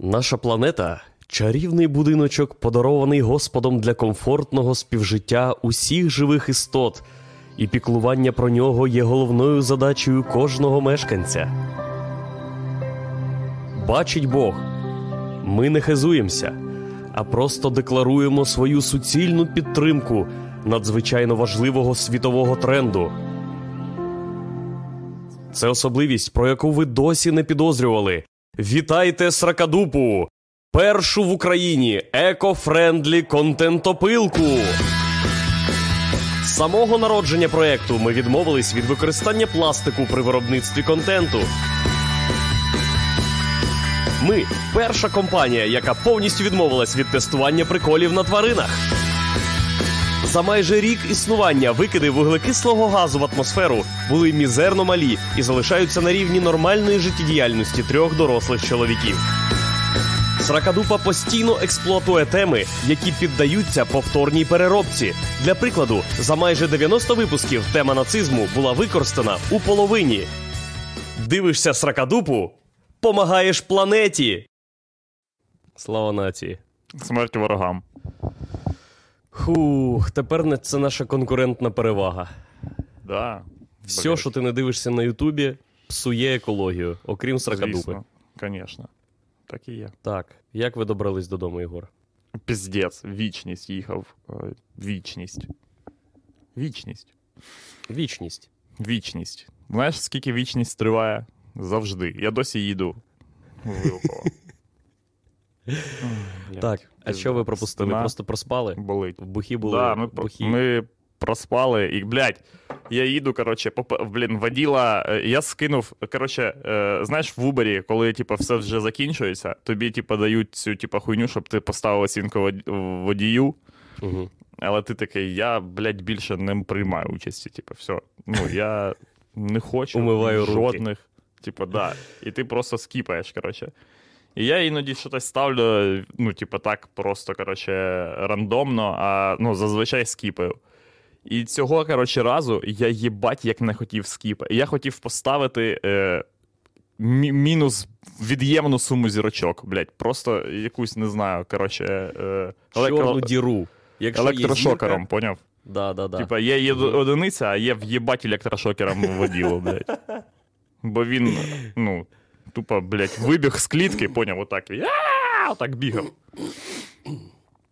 Наша планета чарівний будиночок, подарований Господом для комфортного співжиття усіх живих істот, і піклування про нього є головною задачею кожного мешканця. Бачить Бог, ми не хизуємося, а просто декларуємо свою суцільну підтримку надзвичайно важливого світового тренду. Це особливість, про яку ви досі не підозрювали. Вітайте Сракадупу! Першу в Україні еко-френдлі контентопилку. З самого народження проекту ми відмовились від використання пластику при виробництві контенту. Ми перша компанія, яка повністю відмовилась від тестування приколів на тваринах. За майже рік існування викиди вуглекислого газу в атмосферу були мізерно малі і залишаються на рівні нормальної життєдіяльності трьох дорослих чоловіків. Сракадупа постійно експлуатує теми, які піддаються повторній переробці. Для прикладу, за майже 90 випусків тема нацизму була використана у половині. Дивишся Сракадупу, помагаєш планеті. Слава нації. Смерть ворогам. Хух, тепер це наша конкурентна перевага. Да. Все, Блядь, що ти не дивишся на Ютубі, псує екологію, окрім Сракадупи. Звісно, Звісно. Так і є. Так, як ви добрались додому, Ігор? Піздець, вічність їхав. Е, Вічність. Вічність. Вічність. Вічність. Знаєш, скільки вічність триває? Завжди. Я досі їду Так, а що ви пропустили? Спина Просто проспали? болить. Бухі були. Да, ми, бухі. ми проспали, і, блядь, я їду, коротше, поп... блін, воділа. е, Я скинув, коротше, е, знаєш, в Убері, коли типу, все вже закінчується, тобі типу, дають цю типу, хуйню, щоб ти поставив оцінку вод- водію. Угу. Але ти такий, я, блядь, більше не приймаю участі. Типу, все. Ну, я не хочу Умиваю руки. жодних. Типу, да. І ти просто скіпаєш, коротше. І я іноді щось ставлю, ну, типу, так, просто, коротше, рандомно, а ну, зазвичай скіпаю. І цього, коротше, разу я їбать як не хотів скіпати. Я хотів поставити е, мі- мінус від'ємну суму зірочок, блядь. Просто якусь, не знаю, коротше, е, Чорну діру. Якщо електрошокером, зірка- поняв? Да, да, да. Типа є є одиниця, а є в'єбать електрошокером воділо, блядь. Бо він, ну, тупо, блядь, вибіг з клітки, поняв, отак. і «А!» Отак бігав.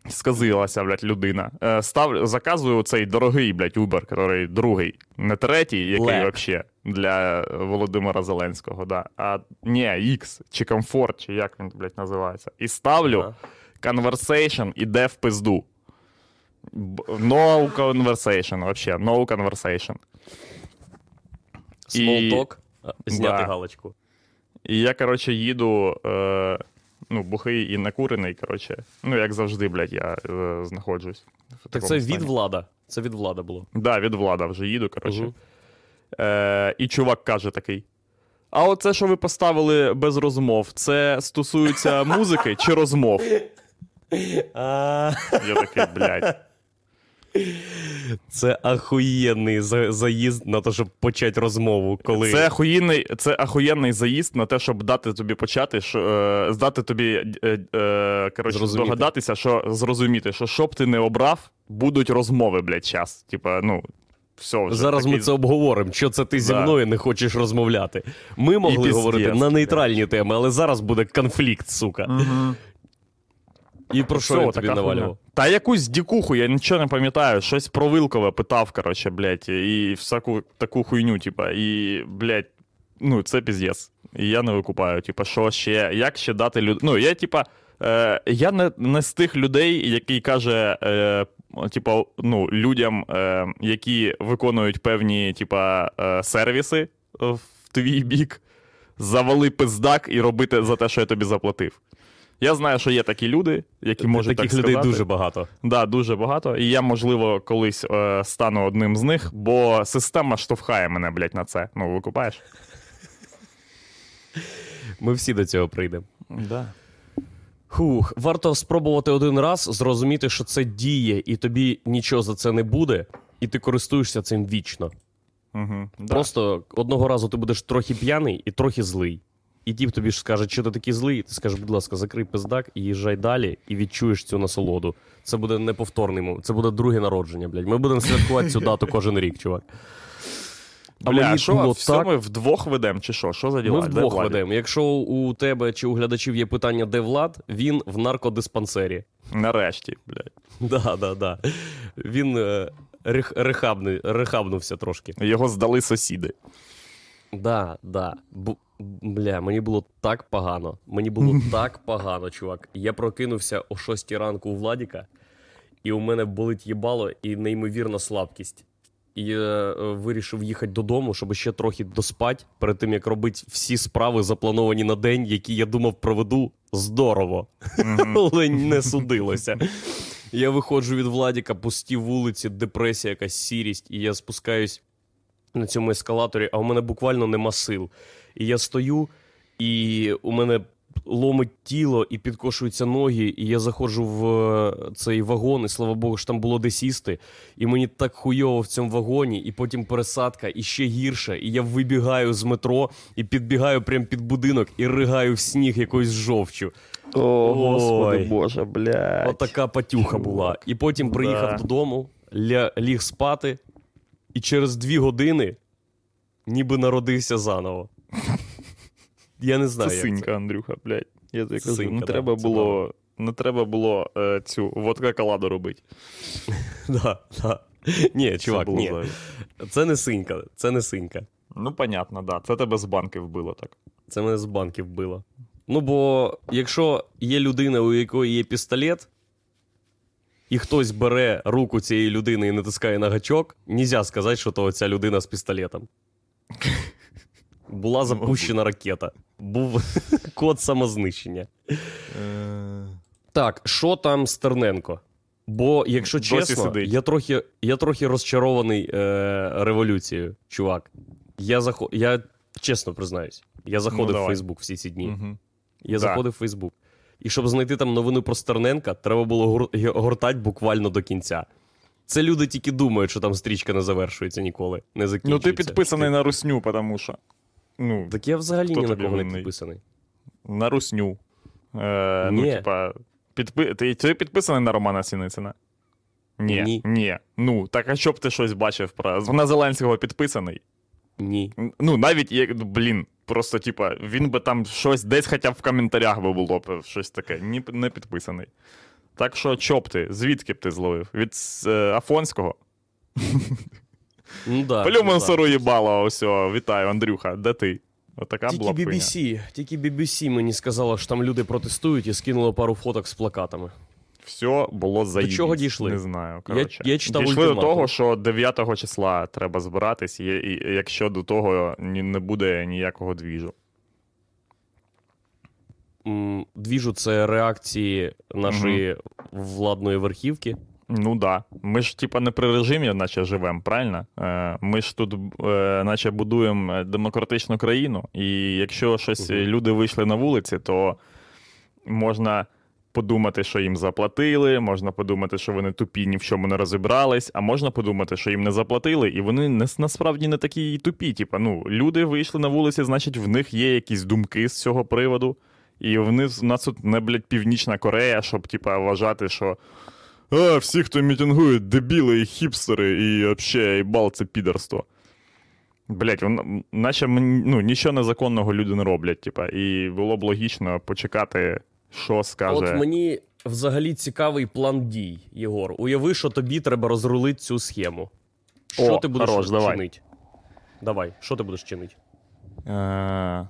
Сказилася, блядь, людина. Е, Став, заказую цей дорогий, блядь, Uber, який другий, не третій, який Black. вообще для Володимира Зеленського, да. А ні, X, чи комфорт, чи як він, блядь, називається. І ставлю conversation іде в пизду. No conversation, вообще, no conversation. Small talk. а, Зняти Да. галочку. І я, коротше, їду, е, ну, бухий і накурений, коротше. Ну, як завжди, блядь, я е, знаходжусь. в Так це від влада. Це від влада було. Да, від влада вже їду, коротше. Мгм. Е, і чувак каже такий: А оце, що ви поставили без розмов, це стосується музики чи розмов? Я такий, блядь. Це ахуєнний за- заїзд на те, щоб почати розмову, коли. Це ахуєнний, це ахуєнний заїзд на те, щоб дати тобі почати, що, е, здати тобі, е, е, коротше, Зрозуміти. здогадатися, що зрозуміти, що щоб ти не обрав, будуть розмови, блядь, час. Типа, ну, все вже. Зараз ми це обговоримо. Що це ти зі Да. мною не хочеш розмовляти? Ми могли говорити на нейтральні теми, але зараз буде конфлікт, сука. Мгм. І про що я тобі навалював? Та якусь дікуху, я нічого не пам'ятаю. Щось про Вилкове питав, коротше, блядь, і всяку таку хуйню, типа, і, блядь, ну, це піздець. І я не викупаю, типа, що ще, як ще дати люд... Ну, я, типа, е, я не, не з тих людей, який каже, е, типа, ну, людям, е, які виконують певні, типа, е, сервіси в твій бік, завали пиздак і робити за те, що я тобі заплатив. Я знаю, що є такі люди, які можуть Таких так людей дуже багато. Да, дуже багато. І я, можливо, колись е, стану одним з них, бо система штовхає мене, блядь, на це. Ну, викупаєш? Ми всі до цього прийдемо. Да. Хух, варто спробувати один раз зрозуміти, що це діє, і тобі нічого за це не буде, і ти користуєшся цим вічно. Угу. Да. Просто одного разу ти будеш трохи п'яний і трохи злий. І тіп тобі ж скаже, що ти такий злий, ти скажеш, будь ласка, закрий пиздак і їжджай далі, і відчуєш цю насолоду. Це буде неповторний момент. Це буде друге народження, блядь. Ми будемо святкувати цю дату кожен рік, чувак. А Бля, мені що, було все так- ми вдвох ведемо, чи що? Що за діла? Ми вдвох ведемо. Якщо у тебе чи у глядачів є питання, де Влад, він в наркодиспансері. Нарешті, блядь. Да, да, да. Він е, рех, рехабни, рехабнувся трошки. Його здали сусіди. Да, да. Бу, бля, мені було так погано. Мені було так погано, чувак. Я прокинувся о 6 ранку у Владіка, і у мене болить їбало і неймовірна слабкість. І я е, вирішив їхати додому, щоб ще трохи доспати, перед тим як робити всі справи, заплановані на день, які я думав проведу здорово. Але не судилося. Я виходжу від Владіка, пусті вулиці, депресія, якась сірість, і я спускаюсь на цьому ескалаторі, а у мене буквально нема сил. І я стою, і у мене ломить тіло і підкошуються ноги, і я заходжу в е, цей вагон, і слава Богу, що там було де сісти. І мені так хуйово в цьому вагоні, і потім пересадка, і ще гірше. І я вибігаю з метро і підбігаю прямо під будинок і ригаю в сніг якоюсь жовчю. О, Господи боже, блядь. Отака патюха була. І потім приїхав додому, ля, ліг спати, і через дві години ніби народився заново. Я не Це знаю. як синька, Андрюха, блядь. Я тобі кажу, не треба це було. Не треба було е, цю водка коладу робити. Да, да. Ні, чувак, Це ні. Це не синька, це не синька. Ну, понятно, да. Це тебе з банки вбило так. Це мене з банки вбило. Ну, бо якщо є людина, у якої є пістолет, і хтось бере руку цієї людини і натискає на гачок, нельзя сказати, що то ця людина з пістолетом. Була запущена ракета. Був код самознищення. Так, що там Стерненко? Бо, якщо чесно, я трохи, я трохи розчарований е, революцією, чувак. Я, захо... я чесно признаюсь, я заходив в давай. Фейсбук всі ці дні. Угу. Я Да. заходив в Фейсбук. І щоб знайти там новину про Стерненка, треба було гур... гортати буквально до кінця. Це люди тільки думають, що там стрічка не завершується ніколи. Не Ну, ти підписаний на русню, тому що. Ну, Так я взагалі ні на кого не підписаний. на русню. Е, ну, типа, підпи... ти, ти підписаний на Романа Сіницина? Ні. Ні. Ні. Ну, так а що б ти щось бачив про. На Зеленського підписаний? Ні. Ну, навіть як, блін, просто, типа, він би там щось десь хоча б в коментарях би було б щось таке. Ні, не підписаний. Так що, чо б ти? Звідки б ти зловив? Від е, Афонського? Ну, да, По-любому да. сору їбало, ось, вітаю, Андрюха, де ти? Отака Тільки була. BBC, тільки BBC мені сказало, що там люди протестують і скинуло пару фоток з плакатами. Все було заїбісь. чого дійшли? Не знаю. Коротше. я читав Дійшли до того, що 9 числа треба збиратись, і, і якщо до того ні- не буде ніякого двіжу. Двіжу це реакції нашої владної верхівки. Ну да. Ми ж, типа, не при режимі, наче живемо, правильно? Е, ми ж тут, е, наче, будуємо демократичну країну, і якщо щось Мгм. люди вийшли на вулиці, то можна подумати, що їм заплатили, можна подумати, що вони тупі, ні в чому не розібрались, а можна подумати, що їм не заплатили, і вони не, насправді не такі і тупі. Типа, ну, люди вийшли на вулиці, значить, в них є якісь думки з цього приводу. І вони в нас тут не, блядь, Північна Корея, щоб, типа, вважати, що а, всі, хто мітингує, дебіли і хіпстери, і вообще їбал це підерство. Блять, наче ну, нічого незаконного люди не роблять, типа, і було б логічно почекати, що скаже. От мені взагалі цікавий план дій, Єгор. Уяви, що тобі треба розрулити цю схему. Що О, ти будеш хорош, давай. чинити? Давай, що ти будеш чинити? Е,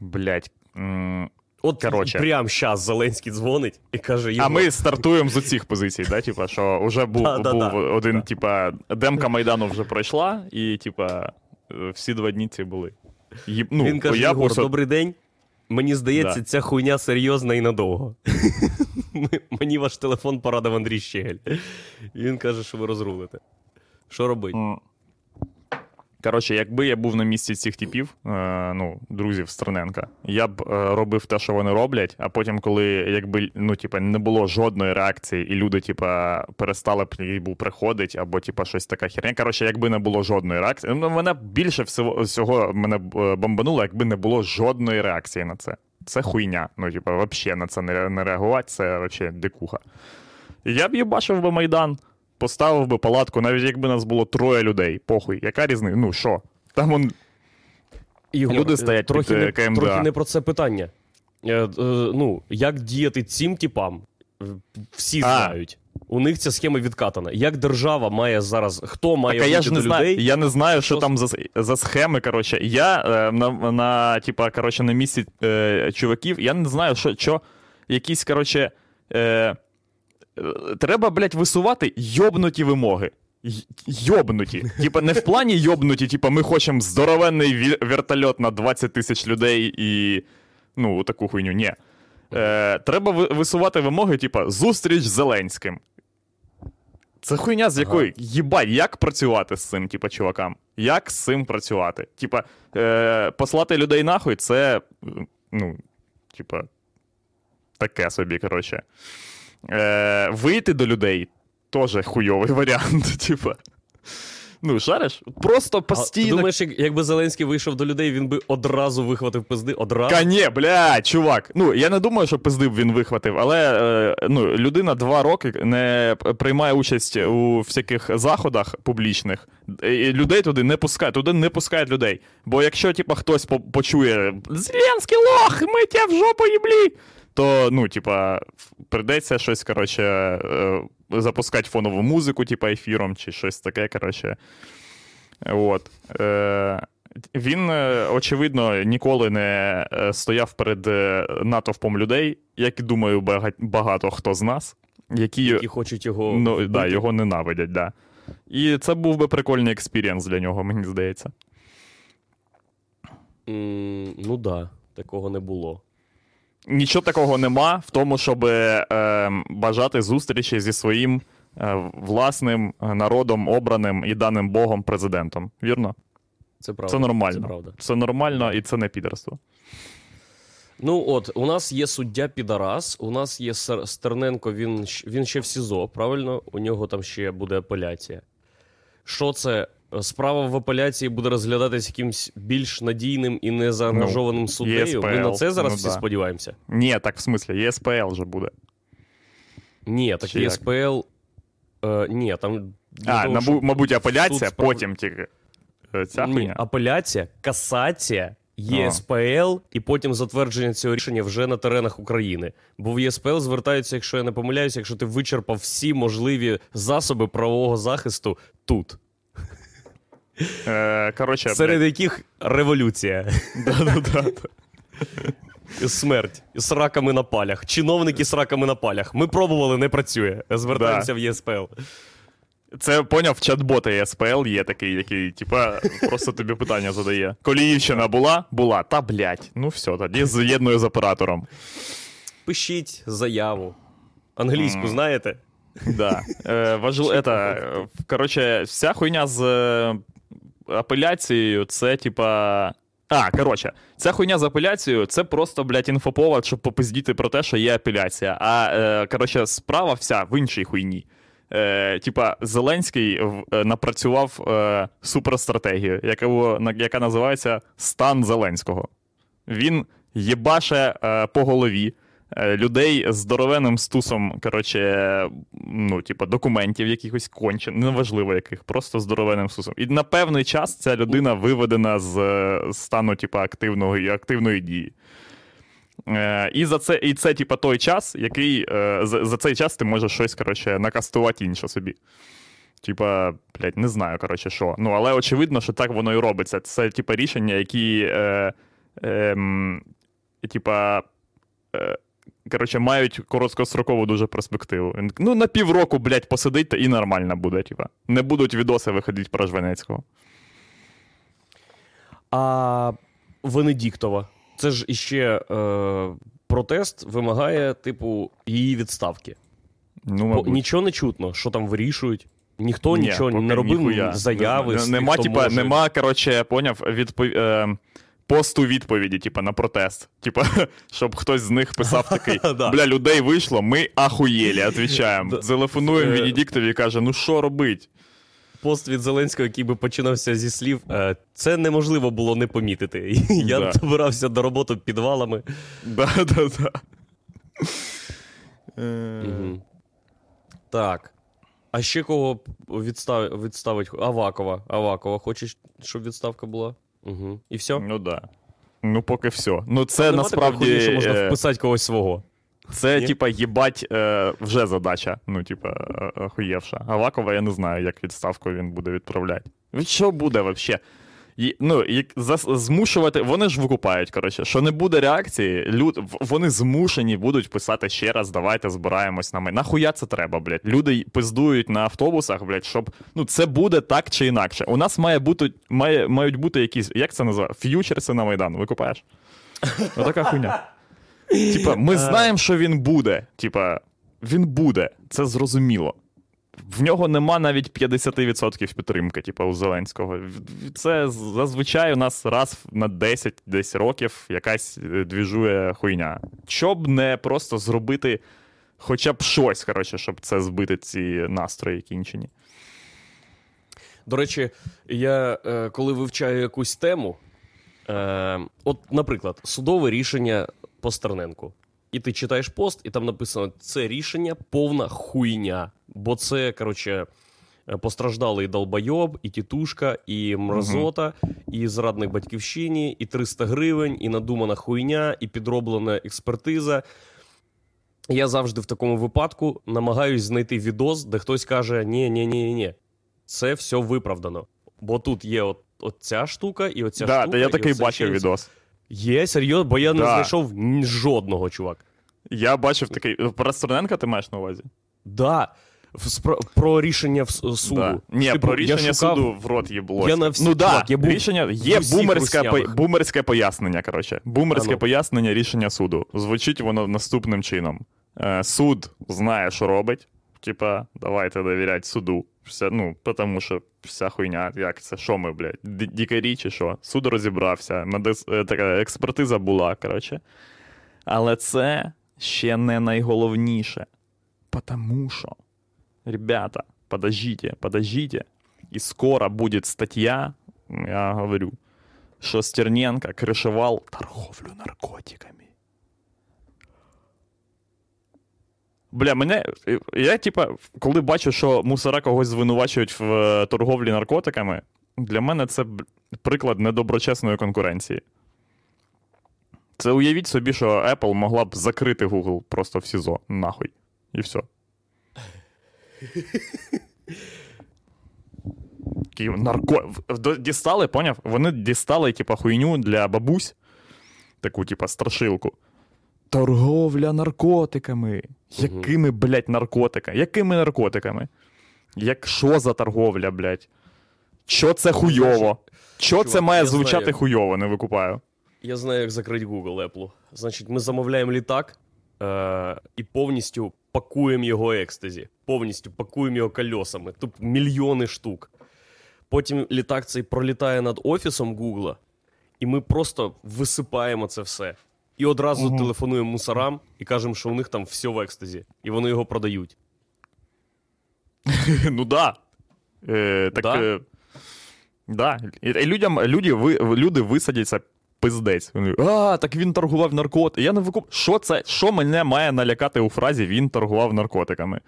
блять. м, От Короче. прямо зараз Зеленський дзвонить і каже: А ми стартуємо з цих позицій, да? Типа, що вже був, Да, да, був да. один, Да. типа, демка Майдану вже пройшла, і, типа, всі два дні ці були. Їб- ну, він каже: я Єгор, просто- добрий день. Мені здається, Да. ця хуйня серйозна і надовго. Мені ваш телефон порадив Андрій Щегель. Він каже, що ви розрулите. Що робить? Коротше, якби я був на місці цих типів, е, ну, друзів Стерненка, я б е, робив те, що вони роблять, а потім, коли якби ну, типа, не було жодної реакції, і люди, типа, перестали б приходити, або типа щось така херня. Коротше, якби не було жодної реакції. Ну, мене більше всього, всього мене е, бомбануло, якби не було жодної реакції на це. Це хуйня. Ну, типа, взагалі на це не, реагувати, це взагалі дикуха. Я б їбачив би Майдан, поставив би палатку, навіть якби нас було троє людей. Похуй, яка різниця? Ну що? Там он Ігор, Люди е, стоять трохи під, не, е, КМДА. трохи не про це питання. Е, е, ну, як діяти цим типам, всі А. знають. У них ця схема відкатана. Як держава має зараз, хто має Так, а я ж не до знаю, людей? я не знаю, що Що там за, за схеми. Коротше, я е, на, на, типа, коротше, на місці е, чуваків, я не знаю, що, що якісь, коротше, е, треба, блядь, висувати йобнуті вимоги. Йобнуті. Типа, не в плані йобнуті, типа, ми хочемо здоровенний вертольот на 20 тисяч людей і. Ну, таку хуйню. Ні. Е, треба висувати вимоги, типа, зустріч з Зеленським. Це хуйня, з якою їбать, як працювати з цим, типа, чувакам? Як з цим працювати? Типа, е, послати людей нахуй, це, ну, типа, таке собі, коротше. Е, вийти до людей теж хуйовий варіант. Типа. Ну, шариш? Просто А ти постійно. думаєш, як, якби Зеленський вийшов до людей, він би одразу вихватив пизди? Одразу? Канє, бля, чувак. Ну, я не думаю, що пиздив він вихватив, але е, ну, людина два роки не приймає участь у всяких заходах публічних. І людей туди не пускають, туди не пускають людей. Бо якщо, типа, хтось почує Зеленський лох, ми тебе в жопу їблі, то, ну, типа, придеться щось, коротше, е, запускати фонову музику, типа, ефіром, чи щось таке, коротше. От. Е, він, е, очевидно, ніколи не стояв перед натовпом людей, як і думаю, багато хто з нас, які, Які хочуть його. ну, да, його ненавидять. Да. І це був би прикольний experience для нього, мені здається. М, ну да, такого не було. Нічого такого нема в тому, щоб е, бажати зустрічі зі своїм е, власним народом, обраним і даним Богом президентом. Вірно? Це правда. Це нормально. Це правда. Це нормально і це не підерство. Ну от, у нас є суддя Підарас, у нас є Стерненко, він, він ще в СІЗО, правильно? У нього там ще буде апеляція. Що це? Справа в апеляції буде розглядатись якимсь більш надійним і незаангажованим суддею. Ми на це зараз ну всі да. сподіваємося. Ні, так в смислі, ЄСПЛ вже буде. Ні, так Чи як? ЄСПЛ. Е, ні, там. А, того, набу, мабуть, апеляція, справ- потім тільки. е, Ця Ні, хуйня. апеляція, касація, ЄСПЛ і потім затвердження цього рішення вже на теренах України. Бо в ЄСПЛ звертаються, якщо я не помиляюся, якщо ти вичерпав всі можливі засоби правового захисту тут, Е, коротше, серед яких революція, да-да-да. смерть з раками на палях, чиновники з раками на палях. Ми пробували, не працює. Звертаємося в ЄСПЛ. Це поняв, чат-бот ЄСПЛ є такий, який, типа, просто тобі питання задає. Коліївщина була? Була. Та блять. Ну все, тоді з'єдную з оператором. Пишіть заяву. Англійську знаєте? Да. Е, важл... это, е, коротше, вся хуйня з е, апеляцією, це типа. А, коротше, ця хуйня з апеляцією це просто, блядь, інфоповод, щоб попиздіти про те, що є апеляція. А е, коротше, справа вся в іншій хуйні. Е, типа, Зеленський е, напрацював е, суперстратегію, яка, яка називається Стан Зеленського. Він єбаше е, по голові людей з здоровенним стусом, коротше, ну, типа, документів якихось кончен, неважливо яких, просто здоровенним стусом. І на певний час ця людина виведена з е, стану, типа, активного, активної дії. Е, і за це, і це, типа, той час, який е, за, за цей час ти можеш щось, коротше, накастувати інше собі. Типа, блядь, не знаю, коротше, що. Ну, але очевидно, що так воно і робиться. Це, типа, рішення, які. Е, ем, типа, е, коротше, мають короткострокову дуже перспективу. Ну, на півроку, блядь, посидить, та і нормально буде, типа. Не будуть відоси виходити про Жванецького. А Венедіктова. Це ж іще е, протест вимагає, типу, її відставки. Ну, Бо нічого не чутно, що там вирішують, Ніхто Ні, нічого не робив, ніхуя. заяви. Н- з тих, Нема, хто типа, може. нема, короче, поняв, відпов... е, посту відповіді, типа, на протест. Типа, щоб хтось з них писав такий: бля, людей вийшло, ми ахуєлі, відповідаємо. Да. Телефонуємо. Венедіктові і каже, ну що робить? Пост від Зеленського, який би починався зі слів. е, Це неможливо було не помітити. Я Да. добирався до роботи підвалами. Да, да, да. Мгм. Так. А ще кого відстав... відставить? Авакова. Авакова. Хочеш, щоб відставка була? Угу. І все? Ну да. Ну, поки все. Ну, це Нема насправді. що можна е, вписати когось свого. Це, Ні? типа, їбать, е, вже задача. Ну, типа, е, охуєвша. Авакова я не знаю, як відставку він буде відправляти. Від що буде взагалі? І, ну, як зас- змушувати, вони ж викупають, коротше, що не буде реакції, люд, вони змушені будуть писати ще раз, давайте збираємось на ми. Нахуя це треба, блядь? Люди пиздують на автобусах, блядь, щоб. Ну, це буде так чи інакше. У нас має бути, має, мають бути якісь, як це називає? Ф'ючерси на Майдан, викупаєш? Отака хуйня. Типа, ми знаємо, що він буде. Типа, він буде, це зрозуміло. В нього нема навіть 50% підтримки, типу, у Зеленського. Це зазвичай у нас раз на 10 десь років якась е, двіжує хуйня. Щоб не просто зробити хоча б щось, коротше, щоб це збити ці настрої кінчені. До речі, я е, коли вивчаю якусь тему, е, от, наприклад, судове рішення по Стерненку. І ти читаєш пост, і там написано: це рішення повна хуйня. Бо це, коротше, е, постраждалий долбойоб, і тітушка, і мразота, і зрадник батьківщині, і 300 гривень, і надумана хуйня, і підроблена експертиза. Я завжди в такому випадку намагаюсь знайти відос, де хтось каже: ні, ні, ні, ні, це все виправдано. Бо тут є от, от ця штука і оця Так, штука. та я такий бачив відос. Є, серйозно, бо я не знайшов жодного, чувак. Я бачив такий. Про Стерненка ти маєш на увазі? Да. Спро- Про рішення в суду. Да. Ні, Типу, про я рішення шукав- суду в рот їблось. Я на всі- ну да, я був рішення є бумерське, по- бумерське пояснення. Коротше, бумерське А ну. пояснення рішення суду. Звучить воно наступним чином: е, суд знає, що робить. Типа, давайте довіряти суду. Все, ну, тому що вся хуйня, як це, що ми, блядь, дікарі чи що? Суд розібрався, медис... е, така експертиза була, коротше. Але це ще не найголовніше. Потому що, ребята, подождите, подождите, и скоро будет статья, я говорю, что Стерненко крышевал торговлю наркотиками. Бля, мене. Я, типа, коли бачу, що мусора когось звинувачують в е, торговлі наркотиками, для мене це приклад недоброчесної конкуренції. Це уявіть собі, що Apple могла б закрити Google просто в СІЗО, нахуй. І все. Нарко... Дістали, поняв? Вони дістали, типа, хуйню для бабусь, таку, типа, страшилку. Торговля наркотиками. Якими, блядь, наркотиками? Якими наркотиками? Як що за торговля, блядь? Що це хуйово? Що це має звучати знаю. хуйово, не викупаю. Я знаю, як закрити Google Apple. Значить, ми замовляємо літак е- і повністю пакуємо його екстазі. Повністю пакуємо його кольосами. Тут мільйони штук. Потім літак цей пролітає над офісом Google, і ми просто висипаємо це все. І одразу Мгм. телефонуємо мусорам і кажемо, що у них там все в екстазі, і вони його продають. ну да. Е, так, Да? Е, да. І, і людям, люди, ви, люди висадяться пиздець. Вони, а, так він торгував наркотиками. Я не викуп. Що це? Що мене має налякати у фразі він торгував наркотиками?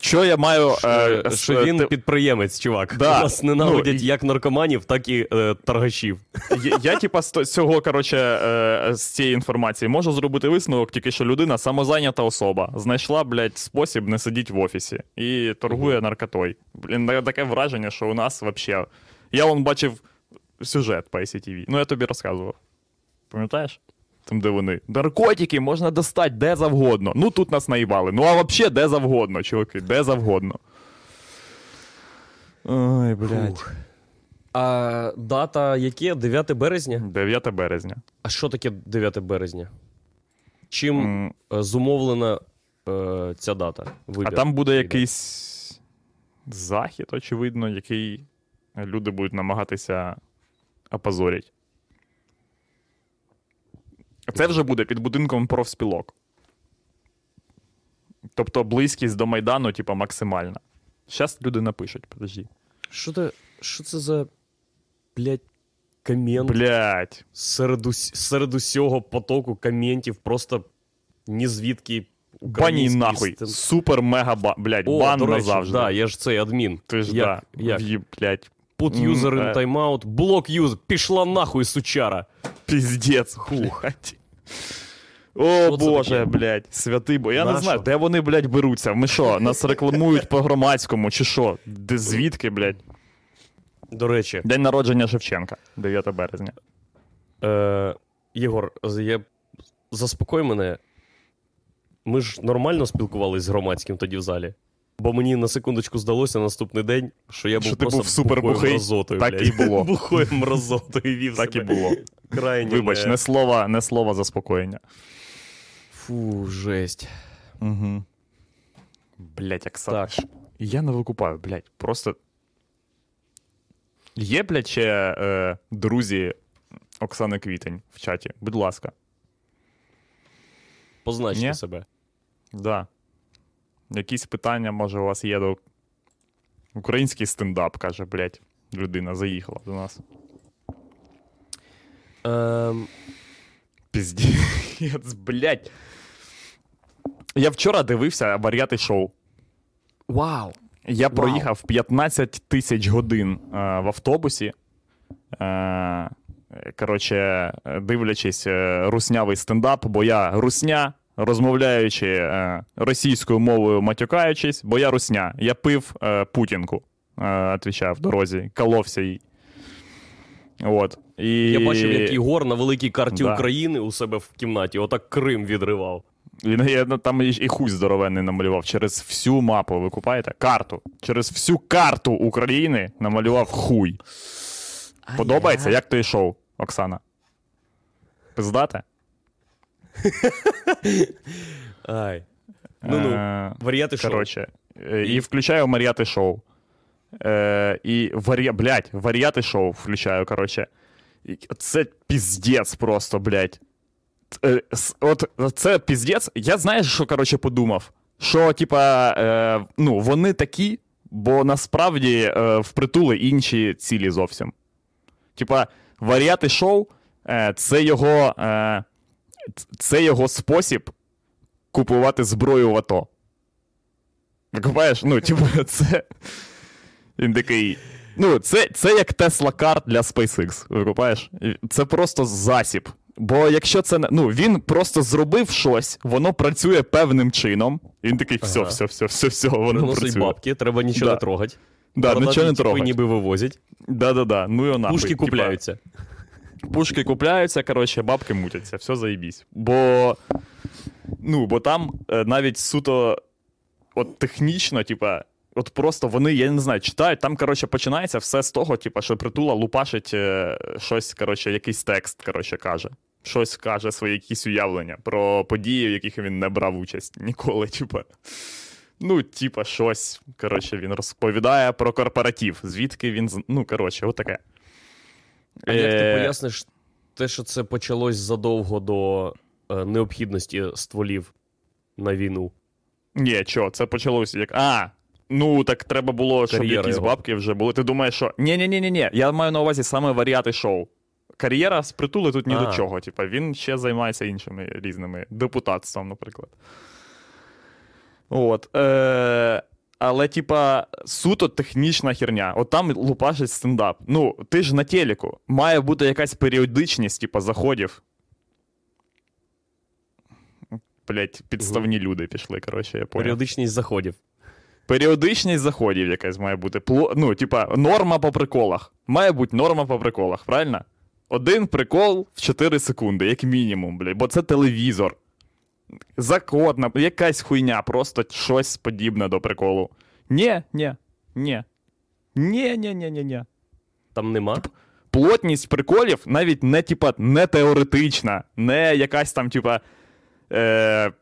Що я маю. Що, е, що с- він те- підприємець, чувак. Да. Нас ненавидять Ну, як наркоманів, так і е, торгашів. Я, я типа, з цього, коротше, е, з цієї інформації можу зробити висновок, тільки що людина самозайнята особа. Знайшла, блядь, спосіб не сидіти в офісі і торгує наркотою. Блін, таке враження, що у нас вообще. Я вон бачив сюжет по ICTV. Ну, я тобі розказував. Пам'ятаєш? Там, де вони. Наркотики можна достати де завгодно. Ну, тут нас наїбали. Ну, а взагалі де завгодно, чуваки, де завгодно. Ой, блядь. А дата яке? 9 березня? 9 березня. А що таке 9 березня? Чим е, зумовлена е, ця дата? А там буде якийсь. захід, очевидно, який люди будуть намагатися опозорити. Це вже буде під будинком профспілок. Тобто близькість до Майдану, типа, максимальна. Зараз люди напишуть, подожди. Що це, що це за, блядь, комент Блять. серед, ус, серед усього потоку коментів просто ні звідки Бані нахуй. стен- Супер мега ба. Блять, О, бан назавжди. да, я ж цей адмін. Ти ж як, да. як? В'їб, блять. Put user in е. timeout, блок юз, пішла нахуй, сучара. Піздець. Блядь. О, Що Боже, блядь, святий бо. Я не Нащо? знаю, де вони, блядь, беруться. Ми що, нас рекламують по громадському, чи що? Де звідки, блядь? До речі, День народження Шевченка, 9 березня. е, Єгор, я... заспокой мене. Ми ж нормально спілкувались з громадським тоді в залі. Бо мені на секундочку здалося наступний день, що я був Що ти просто був супербухий? бухою мразотою. Так блядь. і було. Бухою мразотою вів Так і було. Крайні Вибач, не слова, не слова заспокоєння. Фу, жесть. Угу. Блять, Оксана. Так. Я не викупаю, блять. Просто. Є, блядь, ще е, друзі Оксани Квітень в чаті. Будь ласка. Позначте Ні? себе. Да. Якісь питання, може, у вас є до. Український стендап, каже, блядь. Людина заїхала до нас. Ем, Піздець, блядь. Я вчора дивився варіати шоу. вау. Я Вау. проїхав 15 тисяч годин е, в автобусі. Е, коротше, дивлячись е, руснявий стендап, бо я русня, розмовляючи е, російською мовою, матюкаючись, бо я русня. Я пив е, путінку, е, в дорозі, коловся їй. От. І... Я бачив, як Ігор на великій карті Да. України у себе в кімнаті, отак Крим відривав. Він я, ну, там і, і хуй здоровенний намалював через всю мапу, ви купаєте? Карту. Через всю карту України намалював хуй. Подобається? Як то йшов, Оксана? Пиздате? Ай. Ну ну, Е, варіати шоу. Коротше, е, і включаю Мар'яти шоу. Е, і варі... блядь, варіати шоу включаю, коротше. Це піздець просто, блядь. Е, От це піздець. Я знаєш, що коротше подумав? Що, типа, е, ну, вони такі, бо насправді е, впритули інші цілі зовсім. Типа, варіати шоу е, це його. Е, це його спосіб купувати зброю в АТО. Викупаєш? Ну, типу, це. Він такий. Ну, це, це як Tesla Card для SpaceX. Викупаєш? Це просто засіб. Бо якщо це. Ну, він просто зробив щось, воно працює певним чином. І він такий, все, Ага. все, все, все, все, воно Приносить працює. бабки, треба нічого Да. не трогати. Да, нічого не типи трогать. ніби вивозять. Да-да-да. Ну і нахуй. Пушки Типа, купляються. Пушки купляються, коротше, бабки мутяться, все заєбісь. Бо. Ну, бо там е, навіть суто от технічно, типа, от просто вони, я не знаю, читають, там, коротше, починається все з того, типа, що притула лупашить е, щось, коротше, якийсь текст, коротше, каже. Щось каже, свої якісь уявлення про події, в яких він не брав участь ніколи, типа. Ну, типа, щось. Коротше, він розповідає про корпоратив. Звідки він. Ну, коротше, отаке. А як ти Е, поясниш те, що це почалось задовго до е, необхідності стволів на війну? Ні, що, це почалося як. А, ну так треба було, щоб Кар'єра якісь його. бабки вже були. Ти думаєш, що. Ні, ні, ні, ні, ні. Я маю на увазі саме варіати шоу. Кар'єра з притули тут ні А. до чого. Типа, він ще займається іншими різними депутатством, наприклад. От. Е- але, типа, суто технічна херня. От там лупашить стендап. Ну, ти ж на телеку. Має бути якась періодичність, типа, заходів. Блять, підставні люди пішли, коротше, я понял. Періодичність заходів. Періодичність заходів якась має бути. Ну, типа, норма по приколах. Має бути норма по приколах, правильно? Один прикол в 4 секунди, як мінімум, блядь, бо це телевізор. Закотна, якась хуйня, просто щось подібне до приколу. Ні, ні, ні. Ні, ні, ні, ні, ні. Там нема. Плотність приколів навіть не, типа, не теоретична, не якась там, типа. Е...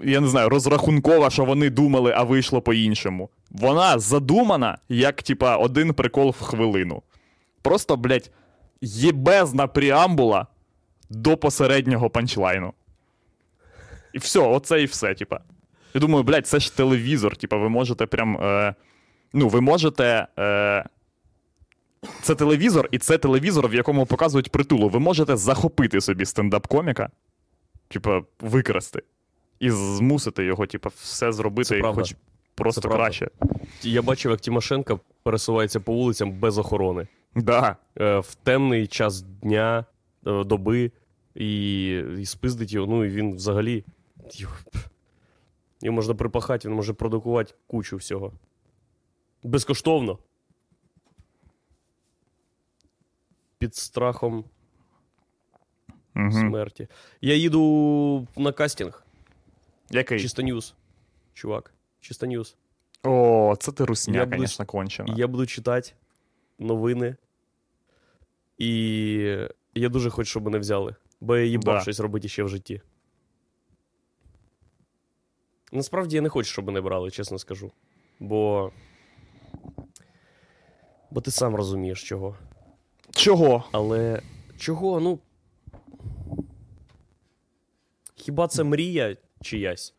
я не знаю, розрахункова, що вони думали, а вийшло по-іншому. Вона задумана, як, типа, один прикол в хвилину. Просто, блядь, єбезна преамбула до посереднього панчлайну. І все, оце і все, типа. Я думаю, блядь, це ж телевізор, типа, ви можете прям. Е, ну, ви можете. Е, це телевізор, і це телевізор, в якому показують притулу. Ви можете захопити собі стендап-коміка, типа, викрасти, і змусити його, типа, все зробити, Це правда. хоч просто Це правда. краще. Я бачив, як Тимошенко пересувається по вулицям без охорони. Да. Е, в темний час дня, е, доби, і, і спиздить його. Ну і він взагалі. Його, його можна припахати, він може продукувати кучу всього. Безкоштовно. Під страхом Угу. смерті. Я їду на кастинг. Який? Чисто ньюс. Чувак. Чисто ньюс. О, це ти Я русня, буду- звісно, кончена. Я буду читати новини. І я дуже хочу, щоб мене взяли. Бо я їбав Да. щось робити ще в житті. Насправді я не хочу, щоб мене брали, чесно скажу. Бо. Бо ти сам розумієш чого. Чого? Але чого, ну. Хіба це мрія чиясь?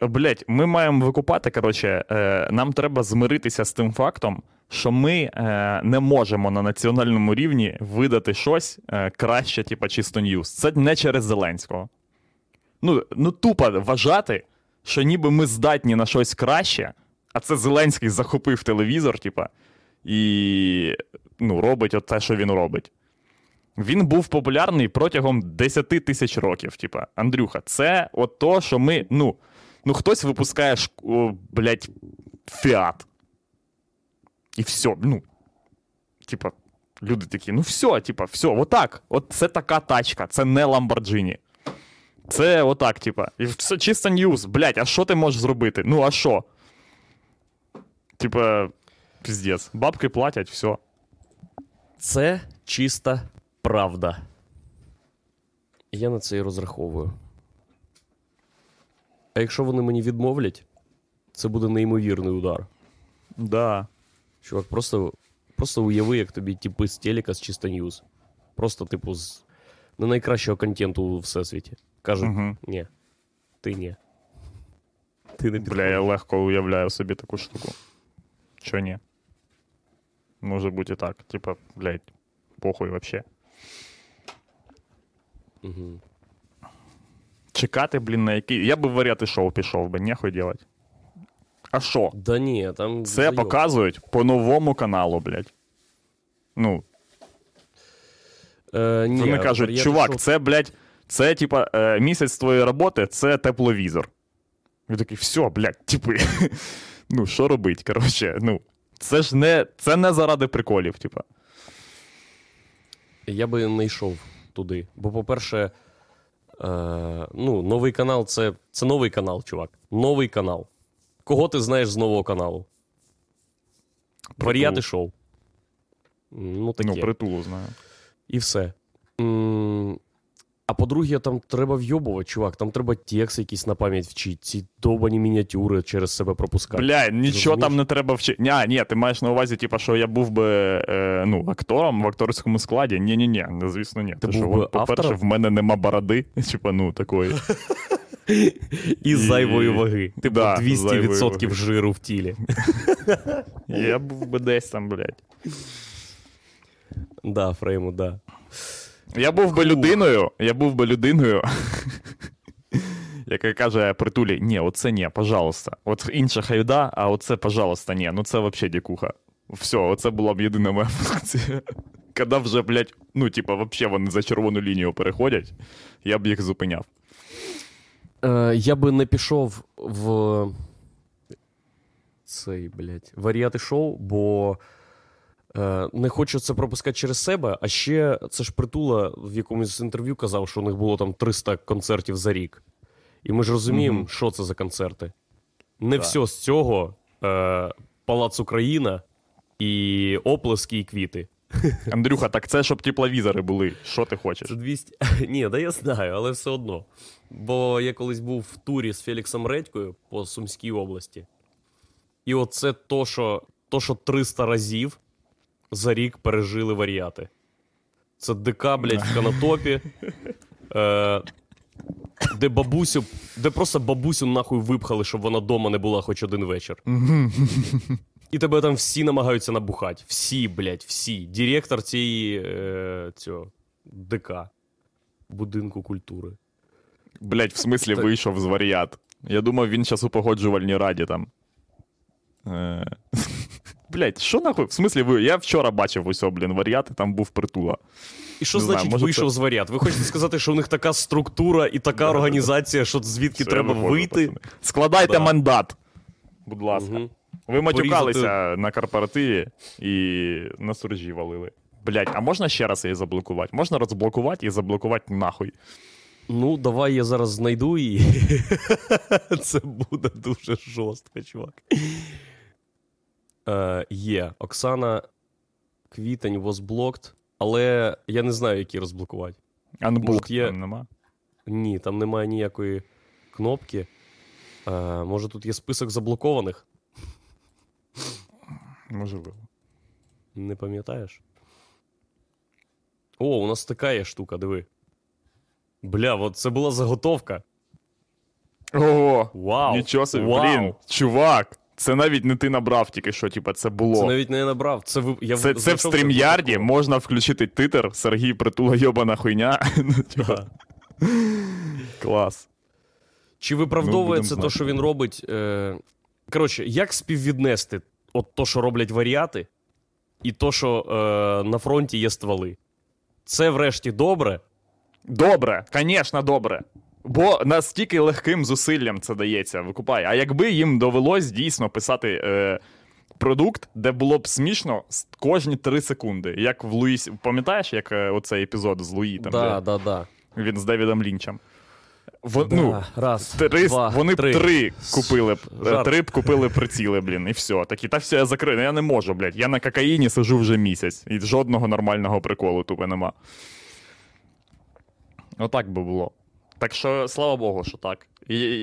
Блять, ми маємо викупати. Коротше, е, нам треба змиритися з тим фактом, що ми е, не можемо на національному рівні видати щось е, краще, типа чисто ньюс. Це не через Зеленського. Ну, ну тупо вважати, що ніби ми здатні на щось краще, а це Зеленський захопив телевізор, типа, і ну, робить те, що він робить. Він був популярний протягом 10 тисяч років. Типа, Андрюха, це от то, що ми. Ну, ну хтось випускає, о, блядь, фіат. І все. Ну. Типа, люди такі, ну все, типа, все, отак. От це така тачка, це не Ламборджині. Це отак, типа. Все чисто news. Блядь, а що ти можеш зробити? Ну, а що? Типа, піздець. Бабки платять, все. Це чиста правда. Я на це і розраховую. А якщо вони мені відмовлять, це буде неймовірний удар. Да. Чувак, просто, просто уяви, як тобі типи з телека з чисто ньюз. Просто, типу, з не найкращого контенту у всесвіті. Кажуть, Угу. ні, ти ні. Ти не Бля, я легко уявляю собі таку штуку. Чо ні? Може бути і так. Типа, блядь, похуй вообще. Угу. Чекати, блін, на який. Я би в варіати шоу пішов би, нехуй делать. А що? Да ні, там. Це зайоб. показують по новому каналу, блядь. Ну, Е, ні, вони кажуть, чувак, шоу- це, блядь, це, типа, е, місяць твоєї роботи, це тепловізор. Він такий, все, блядь, типи. ну, що робить, коротше, ну. Це ж не, це не заради приколів, типа. Я би не йшов туди. Бо, по-перше, е, ну, новий канал це, це новий канал, чувак. Новий канал. Кого ти знаєш з нового каналу? Варіати шоу. Ну, таке. Ну, притулу знаю. І все. М, А по-друге, там треба вйобувати, чувак. Там треба текст якийсь на пам'ять вчити, ці довбані мініатюри через себе пропускати. Бля, нічого там не треба вчити. Ні, ні, ти маєш на увазі, типа, що я був би е, ну, актором в акторському складі. Ні, ні, ні, звісно, ні. Ти Ти що, от, по-перше, в мене нема бороди, типа, ну, такої. І зайвої ваги. Типу Да, 200% ваги. жиру в тілі. Я був би десь там, блядь. Да, Фрейму, да. Я був би людиною, я був би людиною, яка каже притулі: ні, оце ні, пожалуйста. От інша хайда, а оце, пожалуйста, ні. Ну це взагалі дікуха. Все, оце була б єдина моя функція. Коли вже, блядь, ну, типа, вообще вони за червону лінію переходять, я б їх зупиняв. Е, я би не пішов в цей, блядь, варіати шоу, бо не хочу це пропускати через себе. А ще це ж притула в якомусь інтерв'ю казав, що у них було там 300 концертів за рік. І ми ж розуміємо, Мгм. що це за концерти. Не Так. все з цього е, Палац Україна і оплески і квіти. Андрюха, так це щоб тепловізори були. Що ти хочеш? Це 200. Ні, да я знаю, але все одно. Бо я колись був в турі з Феліксом Редькою по Сумській області. І оце то, що, то, що 300 разів за рік пережили варіати. Це ДК, блядь, в канатопі. Е, де бабусю, де просто бабусю нахуй випхали, щоб вона вдома не була хоч один вечір. І тебе там всі намагаються набухати. Всі, блядь, всі. Директор цієї е, цього ДК будинку культури. Блять, в смислі вийшов з варіат. Я думав, він зараз у погоджувальній раді там. Е... Блять, що нахуй? В смислі ви? Я вчора бачив усього, блін, варіати, там був притула. І що Не знаю, значить може, вийшов це- з варіат? Ви хочете сказати, що у них така структура і така організація, що звідки Все, треба виходжу, вийти? пацани. Складайте Да. мандат. Будь ласка. Мгм. Ви матюкалися на корпоративі і на суржі валили. Блять, а можна ще раз її заблокувати? Можна розблокувати і заблокувати нахуй. Ну, давай я зараз знайду її. Це буде дуже жорстко, чувак. Е, є. Оксана Квітень blocked, але я не знаю, які розблокувати. Анблок Може, є- там нема. Ні, там немає ніякої кнопки. Е, може, тут є список заблокованих? Можливо. Не пам'ятаєш? О, у нас така є штука, диви. Бля, от це була заготовка. Ого! Вау! Нічого собі, Вау! блін, чувак, це навіть не ти набрав тільки що, типа, це було. Це навіть не я набрав. Це, ви- я Це, це в стрімярді можна включити титр Сергій Притула йобана хуйня. Ну, Да. Клас. Чи виправдовує це те, що він робить? Е... Коротше, як співвіднести от то, що роблять вар'яти, і то, що е... на фронті є стволи? Це врешті добре. Добре, звісно, добре. Бо настільки легким зусиллям це дається, викупай. А якби їм довелось дійсно писати е, продукт, де було б смішно кожні три секунди. Як в Луїс. Пам'ятаєш, як е, оцей епізод з Луї, там, да, де да, да. він з Девідом Лінчем. Во, Да, ну, раз, Три, два, вони б три. три купили б, е, Жарт. три б купили приціли, блін, і все. Такі, та все, я закрию. Ну, Я не можу, блядь. Я на кокаїні сижу вже місяць, і жодного нормального приколу тупо нема. Отак би було. Так що, слава Богу, що так.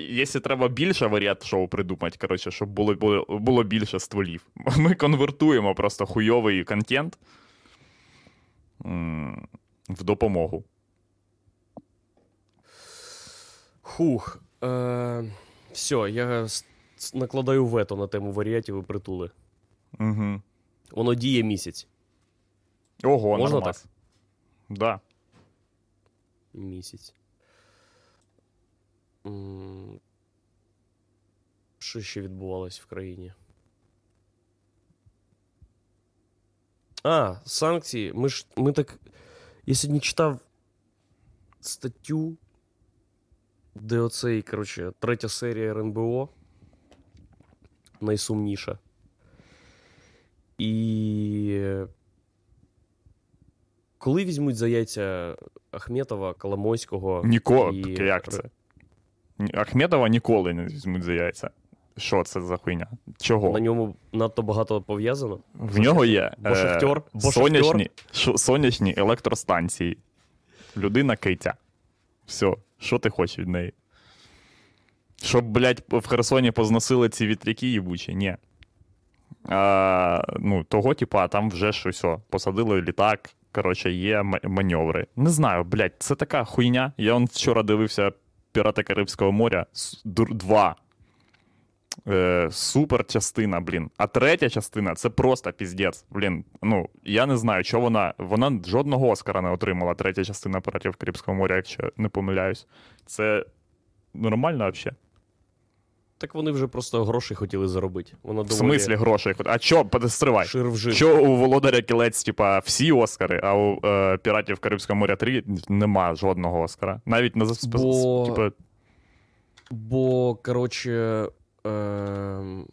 Якщо треба більше варіант шоу придумати, коротше, щоб було, було, було більше стволів. Ми конвертуємо просто хуйовий контент в допомогу. Хух. Е... Все, я накладаю вето на тему варіатів і притули. Угу. Воно діє місяць. Ого, Можна нормас. Да. Місяць. Що ще відбувалось в країні? А, санкції. Ми ж. Ми так. Я сьогодні читав статтю, де оцей, коротше, третя серія РНБО. Найсумніша. І. Коли візьмуть за яйця Ахметова, Коломойського. Ніко... і... Як це? Ахмедова ніколи не візьмуть за яйця. Що це за хуйня? Чого? На ньому надто багато пов'язано. В нього є Бо шахтер? Бо сонячні, шо- сонячні електростанції. Людина китя. Все, що ти хочеш від неї? Щоб, блядь, в Херсоні позносили ці вітряки їбучі? Ні. А, ну, того, типа, там вже щось, посадили літак. Коротше, є маневри. Не знаю, блядь, це така хуйня. Я он вчора дивився Пірати Карибського моря 2. Е, супер частина, блін. А третя частина це просто піздець. Блін. Ну, я не знаю, що вона. Вона жодного Оскара не отримала, третя частина піратів Карибського моря, якщо не помиляюсь. Це нормально взагалі. Так вони вже просто грошей хотіли заробити. Вона В смислі грошей? А чо, стривай. Що у Володаря кілець, типа, всі Оскари, а у е, Піратів Карибського моря 3 нема жодного Оскара. Навіть на. Бо- типа, Бо, коротше, ем...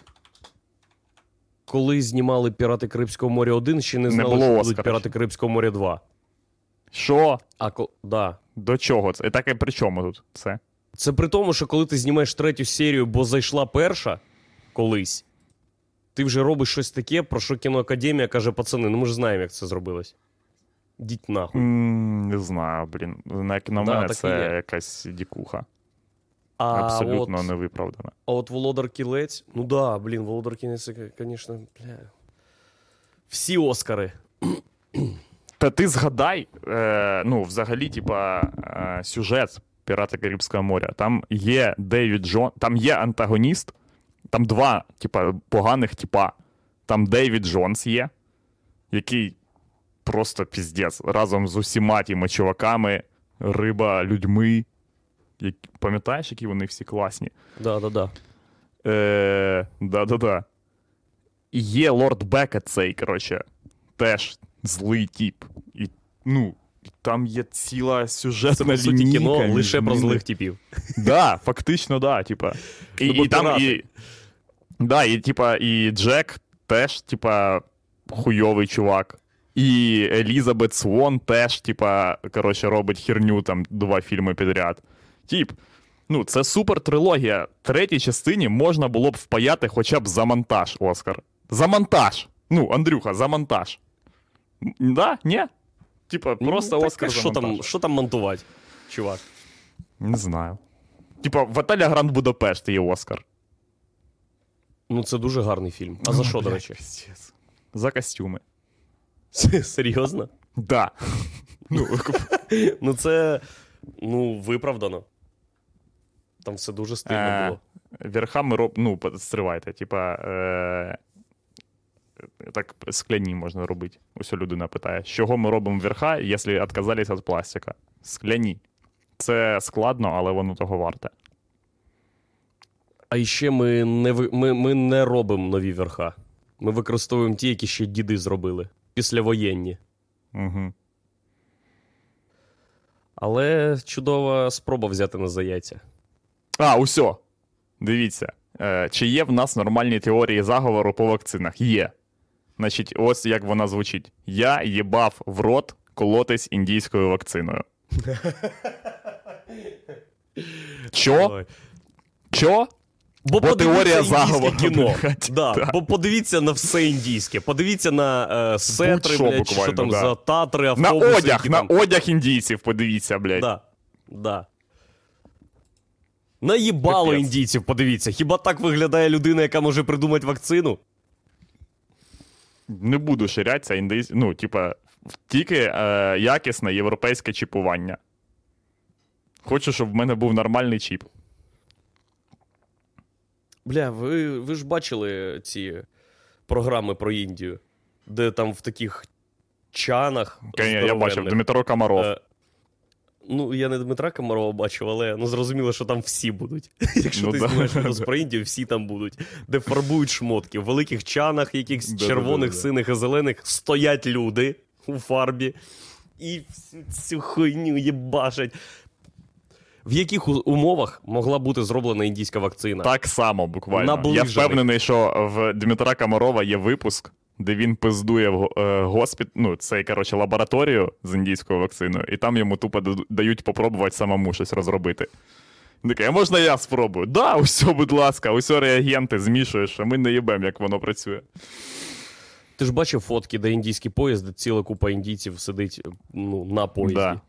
коли знімали Пірати Карибського моря 1, ще не Не знали, було що будуть Пірати Карибського моря 2. що? А ко... да. До чого це? І таке при чому тут це? Це при тому, що коли ти знімаєш третю серію, бо зайшла перша колись, Ти вже робиш щось таке, про що кіноакадемія каже, пацани, ну ми ж знаємо, як це зробилось. Діть нахуй. М, Не знаю, блін. На, як на Да, мене, це якась дікуха. А Абсолютно от, невиправдана. а от Володар Кілець, ну да, блін, Володар Кілець, звісно, бля. Всі Оскари. Та ти згадай, е, ну, взагалі, типа, е, сюжет Пірати Карибського моря. Там є Дейвід Джон, там є антагоніст, там два, типа, поганих типа. Там Дейвід Джонс є, який просто піздець. Разом з усіма тими чуваками, риба, людьми. Які, пам'ятаєш, які вони всі класні? Да, да, да. Е, да-да-да. І є лорд Бекет цей, коротше, теж злий тіп. І, ну, там є ціла сюжетна Це суті лінійка кіно лише про злих типів. Да, фактично, да, типа. І, Ну, і там, і, да, і, типа, і Джек теж, типа, хуйовий чувак. І Елізабет Свон теж, типа, коротше, робить херню там два фільми підряд. Тіп, ну, це супер трилогія. Третій частині можна було б впаяти хоча б за монтаж, Оскар. За монтаж. Ну, Андрюха, за монтаж. Да? Ні? Типа, просто Ну, Оскар що там, що там монтувати, чувак? Не знаю. Типа, в отеля Гранд Будапешт є Оскар. Ну, це дуже гарний фільм. А за що, до речі? Пиздец. За костюми. Серйозно? Да. Ну, Ну, це ну, виправдано. Там все дуже стильно Е, було. верхами роб... Ну, стривайте, типа. Е... Так скляні можна робити. Ось людина питає, з чого ми робимо верха, якщо відказались від пластика? Скляні. Це складно, але воно того варте. А ще ми не, ми, ми не робимо нові верха. Ми використовуємо ті, які ще діди зробили. Післявоєнні. Угу. Але чудова спроба взяти на заяття. А, усьо. Дивіться. Е, чи є в нас нормальні теорії заговору по вакцинах? Є. Значить, ось як вона звучить: Я їбав в рот колотись індійською вакциною. Чо? Ой. Чо? Бо, Бо теорія заговору, кіно. Да, да. Бо подивіться на все індійське. Подивіться на е, сетри, Будь-що блядь, чи що там да. за татри, На одяг, на там... одяг індійців, подивіться, блядь. Да, да. Наїбало Капець. індійців, подивіться. Хіба так виглядає людина, яка може придумати вакцину? Не буду ширятися індійсь... Ну, типа, тільки е, якісне європейське чіпування. Хочу, щоб в мене був нормальний чіп. Бля, ви, ви ж бачили ці програми про Індію, де там в таких чанах. Я бачив Дмитро Комаров. е, Ну, я не Дмитра Комарова бачив, але ну зрозуміло, що там всі будуть. Якщо Ну ти да. знімаєш відос про Індію, всі там будуть, де фарбують шмотки. В великих чанах, якихось Да-да-да-да-да. червоних, синих і зелених, стоять люди у фарбі і всю цю хуйню їбашать. В яких умовах могла бути зроблена індійська вакцина? Так само, буквально. Я впевнений, що в Дмитра Комарова є випуск, де він пиздує в е, госпіт... ну, цей, коротше, лабораторію з індійською вакциною, і там йому тупо дають попробувати самому щось розробити. Такий, а можна я спробую? Да, усьо, будь ласка, усьо реагенти змішуєш, а ми не їбем, як воно працює. Ти ж бачив фотки, де індійський поїзд, де ціла купа індійців сидить ну, на поїзді. Да.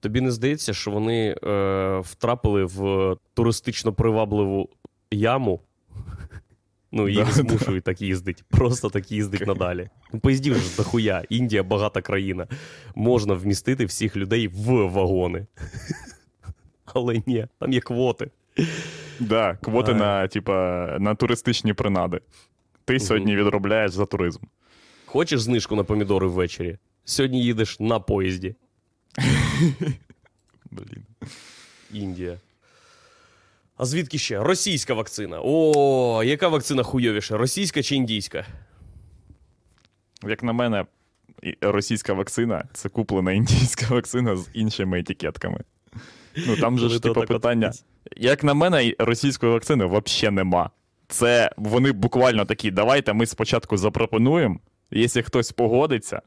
Тобі не здається, що вони е, втрапили в туристично привабливу яму? Ну, їх Да, змушують так їздити. Просто так їздить надалі. Ну, поїздів ж дохуя. Індія багата країна. Можна вмістити всіх людей в вагони. Але ні, там є квоти. Да, квоти А. на, типа, на туристичні принади. Ти сьогодні відробляєш за туризм. Хочеш знижку на помідори ввечері? Сьогодні їдеш на поїзді. Блін. Індія. А звідки ще? Російська вакцина. О, яка вакцина хуйовіша? Російська чи індійська? Як на мене, російська вакцина це куплена індійська вакцина з іншими етикетками. Ну там же ж типу питання. Як на мене, російської вакцини взагалі нема. Це вони буквально такі: давайте ми спочатку запропонуємо. Якщо хтось погодиться,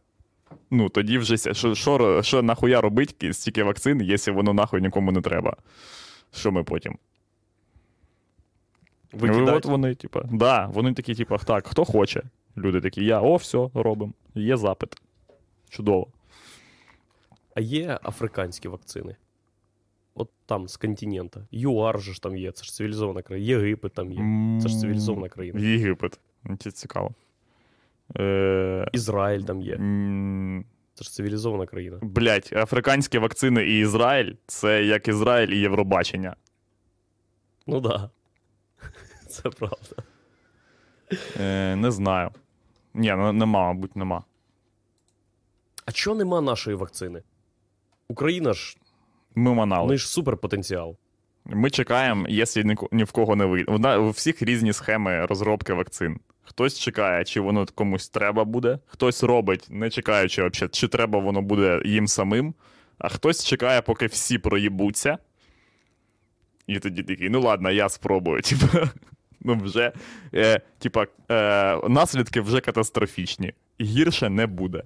ну тоді вже що, що, що нахуя робить стільки вакцин, якщо воно нахуй нікому не треба. Що ми потім? Ну, Викидають. от вони, типа, да, вони такі, типа, так, хто хоче. Люди такі, я, о, все, робимо. Є запит. Чудово. А є африканські вакцини? От там, з континента. ЮАР же ж там є, це ж цивілізована країна. Єгипет там є. Це ж цивілізована країна. Єгипет. Ну, Це цікаво. Е, Ізраїль там є. Це ж цивілізована країна. Блять, африканські вакцини і Ізраїль це як Ізраїль і Євробачення. Ну да. Це правда. Е, не знаю. Ні, ну, нема, мабуть, нема. А чого нема нашої вакцини? Україна ж, Ми манали. неї ж суперпотенціал. Ми чекаємо, якщо ні, ні в кого не вийде. У, у всіх різні схеми розробки вакцин. Хтось чекає, чи воно комусь треба буде, хтось робить, не чекаючи, вообще, чи треба воно буде їм самим, а хтось чекає, поки всі проїбуться. І тоді такий, ну ладно, я спробую. Типа, ну вже, е, типа, е, наслідки вже катастрофічні. Гірше не буде.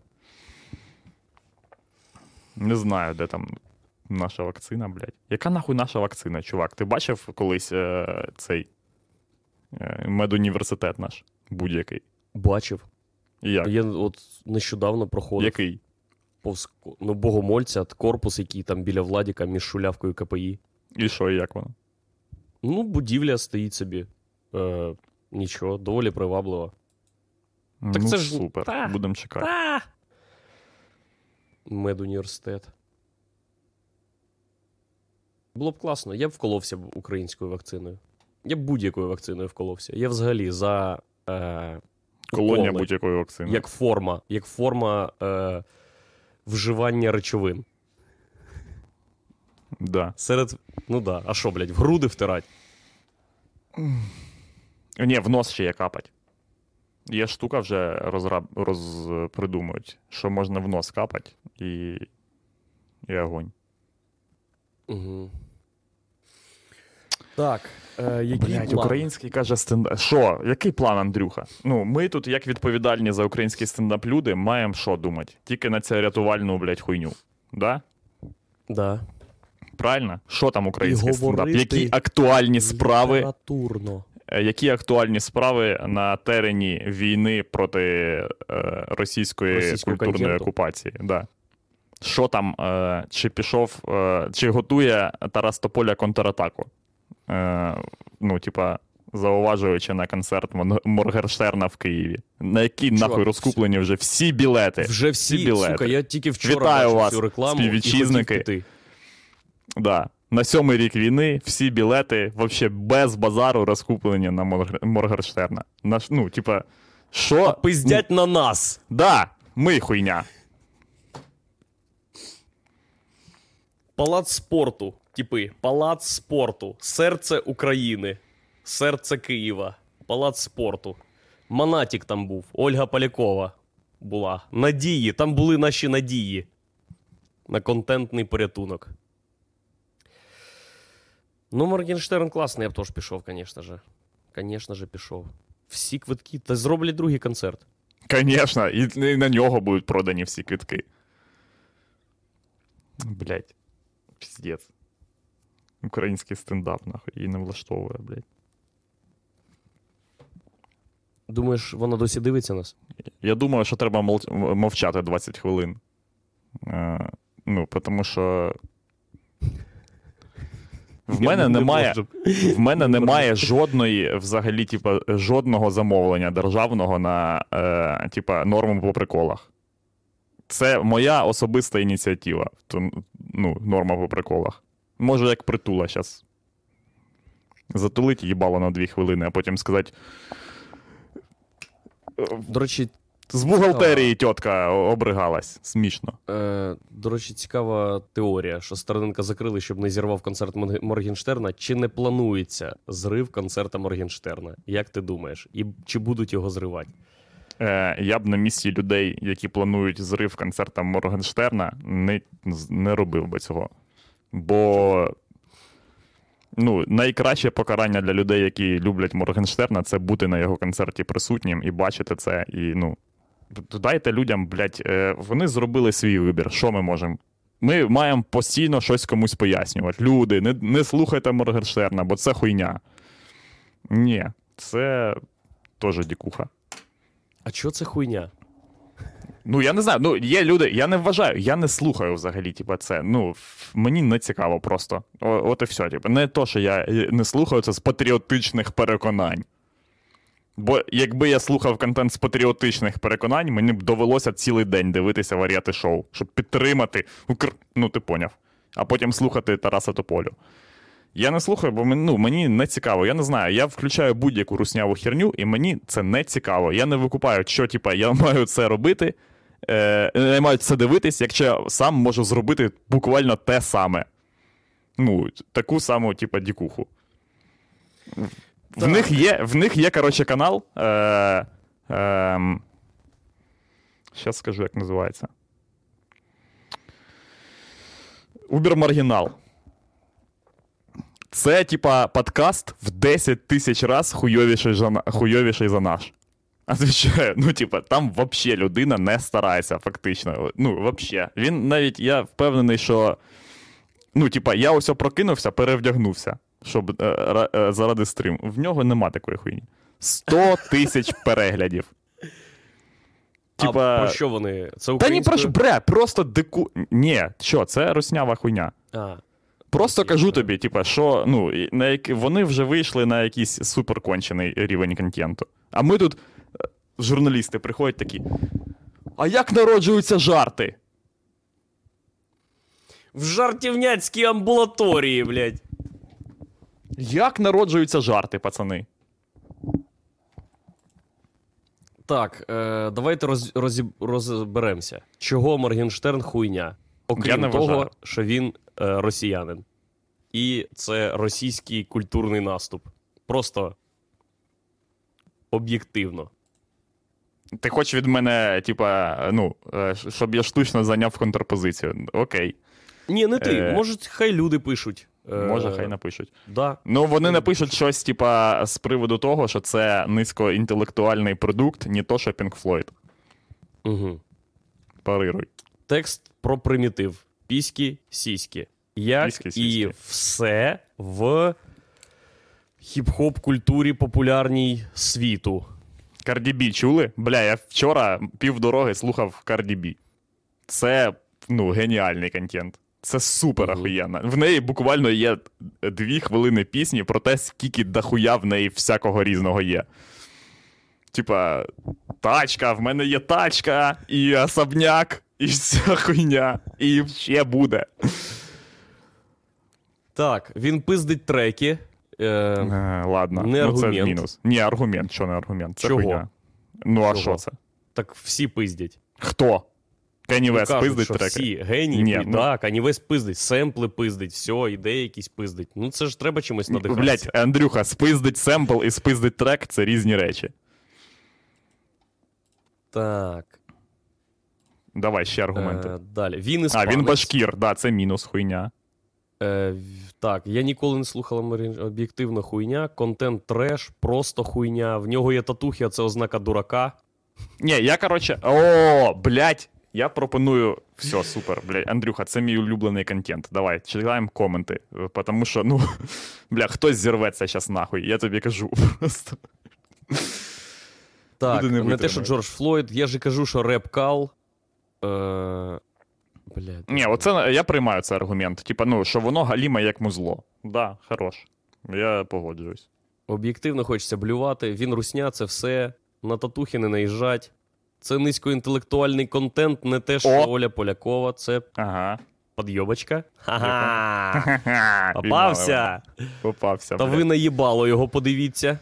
Не знаю, де там наша вакцина, блядь. Яка нахуй наша вакцина, чувак? Ти бачив колись е, цей е, медуніверситет наш? Будь-який. Бачив. Як? Я от нещодавно проходив Який? повз ну, богомольця, корпус, який там біля Владіка між шулявкою КПІ. І що, і як воно? Ну, будівля стоїть собі. Е, нічого, доволі приваблива. Так ну, це ж- супер. Та. Будемо чекати. Та! Медуніверситет. Було б класно. Я б вколовся б українською вакциною. Я б будь-якою вакциною вколовся. Я взагалі за. Е, Колонія будь-якої вакцини. як форма, як форма е, вживання речовин. Да. Серед. Ну да, а що, блядь, в груди втирать? Ні, в нос ще є капать. Є штука вже розраб... розпридумують, що можна в нос капать і. І огонь. Угу. Так. Е, який Блять, план? український каже стендап. Що? Який план, Андрюха? Ну, ми тут, як відповідальні за український стендап люди, маємо що думати? Тільки на цю рятувальну, блядь, хуйню. Да? Да. Правильно? Що там український стендап? Які актуальні справи, Літературно. Е, які актуальні справи на терені війни проти е, російської Російського культурної контенту. окупації? Да. Що там, е, чи пішов, чи готує Тарас Тополя контратаку? Ну, типа, зауважуючи на концерт Моргенштерна в Києві. На які Чувак, нахуй розкуплені вже всі білети. Вже всі, білети. сука, я тільки вчора Вітаю бачив вас, цю рекламу співвітчизники. і хотів піти. Да. На сьомий рік війни всі білети вообще без базару розкуплені на Морг- Моргенштерна. Наш, ну, типа, що? Пиздять на нас. Да, ми хуйня. Палац спорту. Типи, палац спорту. Серце України. Серце Києва. Палац спорту. Манатік там був. Ольга Полякова була. Надії. Там були наші надії. На контентний порятунок. Ну, Моргенштерн класний, я б теж пішов, звісно же. Звісно же, пішов. Всі квитки. Та зроблять другий концерт. Конечно, і, на нього будуть продані всі квитки. Блять. Піздець. Український стендап, нахуй, її не влаштовує, блять. Думаєш, вона досі дивиться нас? Я думаю, що треба мовчати 20 хвилин. Е, ну, тому що. В мене немає. В мене немає жодної, взагалі, типа, жодного замовлення державного на е, типа, норму по приколах. Це моя особиста ініціатива. То, ну, норма по приколах. Може, як притула зараз. Затулить їбало на дві хвилини, а потім сказати. До речі, З бухгалтерії тітка обригалась. Смішно. Е, до речі, цікава теорія, що Стерненка закрили, щоб не зірвав концерт Моргенштерна. Чи не планується зрив концерта Моргенштерна? Як ти думаєш? І чи будуть його зривати? Е, я б на місці людей, які планують зрив концерта Моргенштерна, не, не робив би цього. Бо ну, найкраще покарання для людей, які люблять Моргенштерна, це бути на його концерті присутнім і бачити це. І, ну, дайте людям, блядь, е, вони зробили свій вибір. Що ми можемо? Ми маємо постійно щось комусь пояснювати. Люди, не, не слухайте Моргенштерна, бо це хуйня. Ні, це теж дікуха. А чого це хуйня? Ну, я не знаю. Ну, є люди, я не вважаю, я не слухаю взагалі, типа, це. Ну, мені не цікаво просто. О, от і все. Типу. Не то, що я е, не слухаю це з патріотичних переконань. Бо якби я слухав контент з патріотичних переконань, мені б довелося цілий день дивитися варіати шоу, щоб підтримати Укр... Ну, ти поняв. А потім слухати Тараса Тополю. Я не слухаю, бо ну, мені не цікаво. Я не знаю. Я включаю будь-яку русняву херню, і мені це не цікаво. Я не викупаю, що типа, я маю це робити, е, я маю це дивитись, якщо я сам можу зробити буквально те саме. Ну, таку саму, типа, дікуху. В Так. них є, в них є, коротше, канал. Е, е, скажу, як називається. Убер Маргінал. Це, типа, подкаст в 10 тисяч раз хуйовіший, за хуйовіший за наш. Отвечаю, ну, типа, там вообще людина не старається, фактично. Ну, вообще. Він навіть, я впевнений, що. Ну, типа, я ось прокинувся, перевдягнувся, щоб е, е, заради стріму. В нього нема такої хуйні. 100 тисяч переглядів. а Типа. про що вони? Це Та ні, про що, бре, просто дику. Ні, що, це руснява хуйня. А, Просто Російською. кажу тобі, типа, що ну, на як... вони вже вийшли на якийсь суперкончений рівень контенту. А ми тут, е, журналісти, приходять такі. А як народжуються жарти? в жартівняцькій амбулаторії, блядь. Як народжуються жарти, пацани? Так, е, давайте роз, розіб- розберемося. Чого Моргенштерн хуйня? Окрім Я не того, вважаю. що він е, росіянин. І це російський культурний наступ. Просто об'єктивно. Ти хочеш від мене, типа, ну, е, щоб я штучно зайняв контрпозицію. Окей, Ні, не ти. Е, Може, хай люди пишуть. Е, може, хай напишуть. Да. Ну, вони напишуть щось, типа, з приводу того, що це низькоінтелектуальний продукт, не то, що Pink Floyd. Угу. Парируй. Текст про примітив. Піськи, сіськи. Як Піськи, і все в хіп-хоп культурі популярній світу. B чули? Бля, я вчора півдороги слухав B. Це ну, геніальний контент. Це супер Мгм. В неї буквально є дві хвилини пісні про те, скільки дохуя в неї всякого різного є. Типа, тачка, в мене є тачка, і особняк, і вся хуйня, і ще буде. Так, він пиздить треки. Е, Е, ладно, Не ну, це аргумент. мінус. Ні, аргумент, що не аргумент. Це Чого? хуйня. Ну, а Чого? що це? так всі пиздять. Хто? Кенні Ну, пиздить що треки? всі генії. Ні, ну- Так, Кані Вест пиздить, семпли пиздить, все, ідеї якісь пиздить. Ну це ж треба чимось надихатися. Блять, Андрюха, спиздить семпл і спиздить трек це різні речі. Так. Давай ще аргументи. Е, далі. Він а, він башкір, да, це мінус хуйня. Е, так, я ніколи не слухала об'єктивна хуйня, контент треш, просто хуйня. В нього є татухи, а це ознака дурака. Ні, я короче. О, блять, я пропоную. Все, супер, блядь. Андрюха, це мій улюблений контент. Давай, читаємо коменти. Тому що, ну, бля, хтось зірветься зараз нахуй. Я тобі кажу. Просто. Так, не, не те, що. Джордж Флойд, я же кажу, що реп кал. Е, блядь. Ні, оце я приймаю цей аргумент. Типа, ну, що воно галіме як музло. Да, хорош. Я погоджуюсь. Об'єктивно хочеться блювати. Він русня, це все. На татухи не наїжджать. Це низькоінтелектуальний контент, не те, що О! Оля Полякова, це Ага. подйобочка. Ха-ха! Попався! Попався. Та ви наїбало його, подивіться.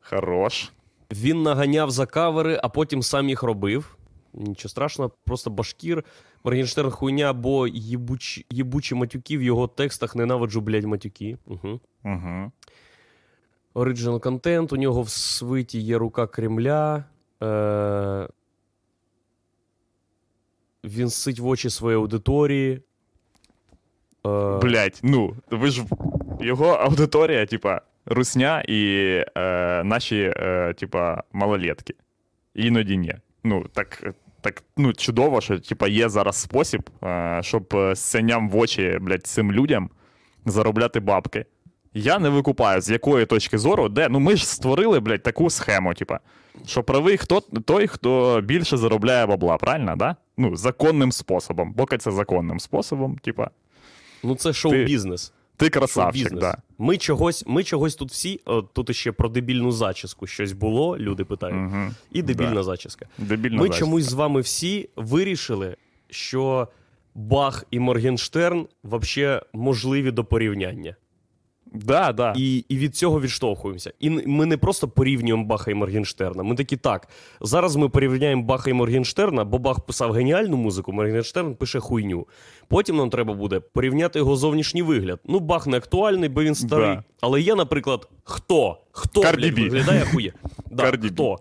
Хорош. Він наганяв за кавери, а потім сам їх робив. Нічого страшного, просто башкір. Моргенштерн хуйня, бо їбуч, їбучі матюки в його текстах ненавиджу, блядь, матюки. Угу. Угу. Original контент, у нього в свиті є рука Кремля. Е... Він сить в очі своєї аудиторії. Е... Блять, ну, ви ж його аудиторія, типа, русня і е, наші, е, типа, малолетки. Іноді ні. Ну, так, так ну, чудово, що типа, є зараз спосіб, е, щоб е, синям в очі, блядь, цим людям заробляти бабки. Я не викупаю, з якої точки зору, де. Ну ми ж створили, блядь, таку схему, типа, що правий хто той, хто більше заробляє бабла, правильно, да? Ну, законним способом. Поки це законним способом, типа, Ну це шоу-бізнес. ти красавчик, Шоу-бізнес. да. Ми чогось, ми чогось тут всі. о, тут ще про дебільну зачіску щось було, люди питають. Угу. І дебільна Да. зачіска. Дебільно Ми зачіска. чомусь з вами всі вирішили, що Бах і Моргенштерн взагалі можливі до порівняння. Да, да. І, і від цього відштовхуємося. І ми не просто порівнюємо Баха і Моргенштерна. Ми такі так. Зараз ми порівняємо Баха і Моргенштерна, бо Бах писав геніальну музику, Моргенштерн пише хуйню. Потім нам треба буде порівняти його зовнішній вигляд. Ну, Бах не актуальний, бо він старий. Да. Але є, наприклад, хто? Хто блядь, виглядає хує? Да, хто?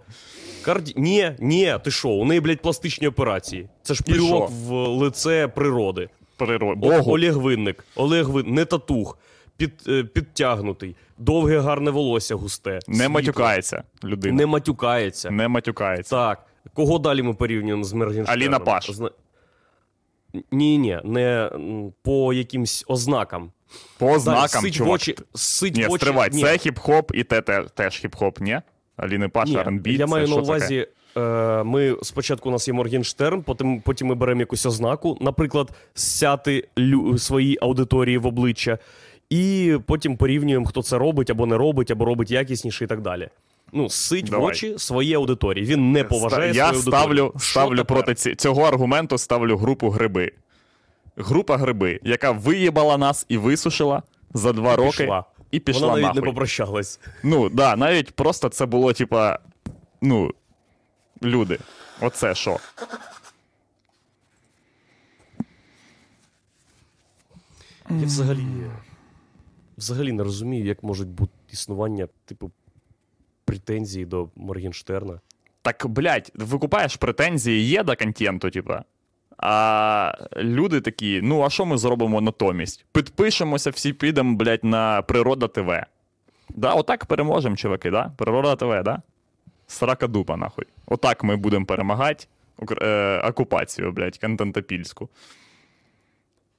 Карді... Ні, ні, ти що? У неї, блядь, пластичні операції. Це ж плювок в лице природи. Природ... Олег Винник. Олег Винник, не татух, під, е, підтягнутий, довге гарне волосся густе. Не світле, матюкається людина. Не матюкається. Не матюкається. Так. Кого далі ми порівнюємо з Мергенштерном? Аліна Паш. Зна... Ні, ні, не по якимсь ознакам. По ознакам, сить чувак. в очі, сить Ні, в очі. стривай, ні, це хіп-хоп і те, те теж хіп-хоп, ні? Аліни Паш, R&B, я це маю на що таке? увазі, е, ми спочатку у нас є Моргенштерн, потім, потім ми беремо якусь ознаку, наприклад, сяти лю, своїй аудиторії в обличчя, і потім порівнюємо, хто це робить або не робить, або робить якісніше і так далі. Ну, сить Давай. в очі своїй аудиторії. Він не поважає Я свою ставлю, аудиторію. Що ставлю тепер? проти ці, цього аргументу ставлю групу гриби. Група гриби, яка виїбала нас і висушила за два роки Пішла. і пішла Вона навіть нахуй. не попрощалась. Ну, да, навіть просто це було, типа, ну, люди. Оце що? Я взагалі, взагалі не розумію, як можуть бути існування, типу, претензії до Моргенштерна. Так, блядь, викупаєш претензії є до контенту, типа. А люди такі, ну а що ми зробимо натомість? Підпишемося, всі підемо, блядь, на Природа ТВ. Да, отак переможемо, чуваки, да? Природа ТВ, да? Срака дупа, нахуй. Отак ми будемо перемагати е, окупацію, блядь, контентопільську.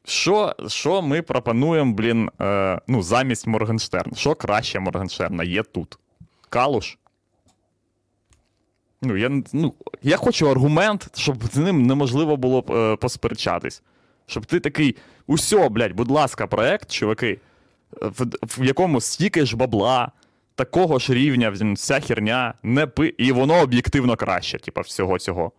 Що, що ми пропонуємо, блін, е, ну, замість Моргенштерна? Що краще Моргенштерна є тут? Калуш? Ну, я, ну, я хочу аргумент, щоб з ним неможливо було е, посперечатись. Щоб ти такий, усьо, блядь, будь ласка, проект, чуваки, в, в якому стільки ж бабла, такого ж рівня, вся херня, не пи... і воно об'єктивно краще, типа, всього цього.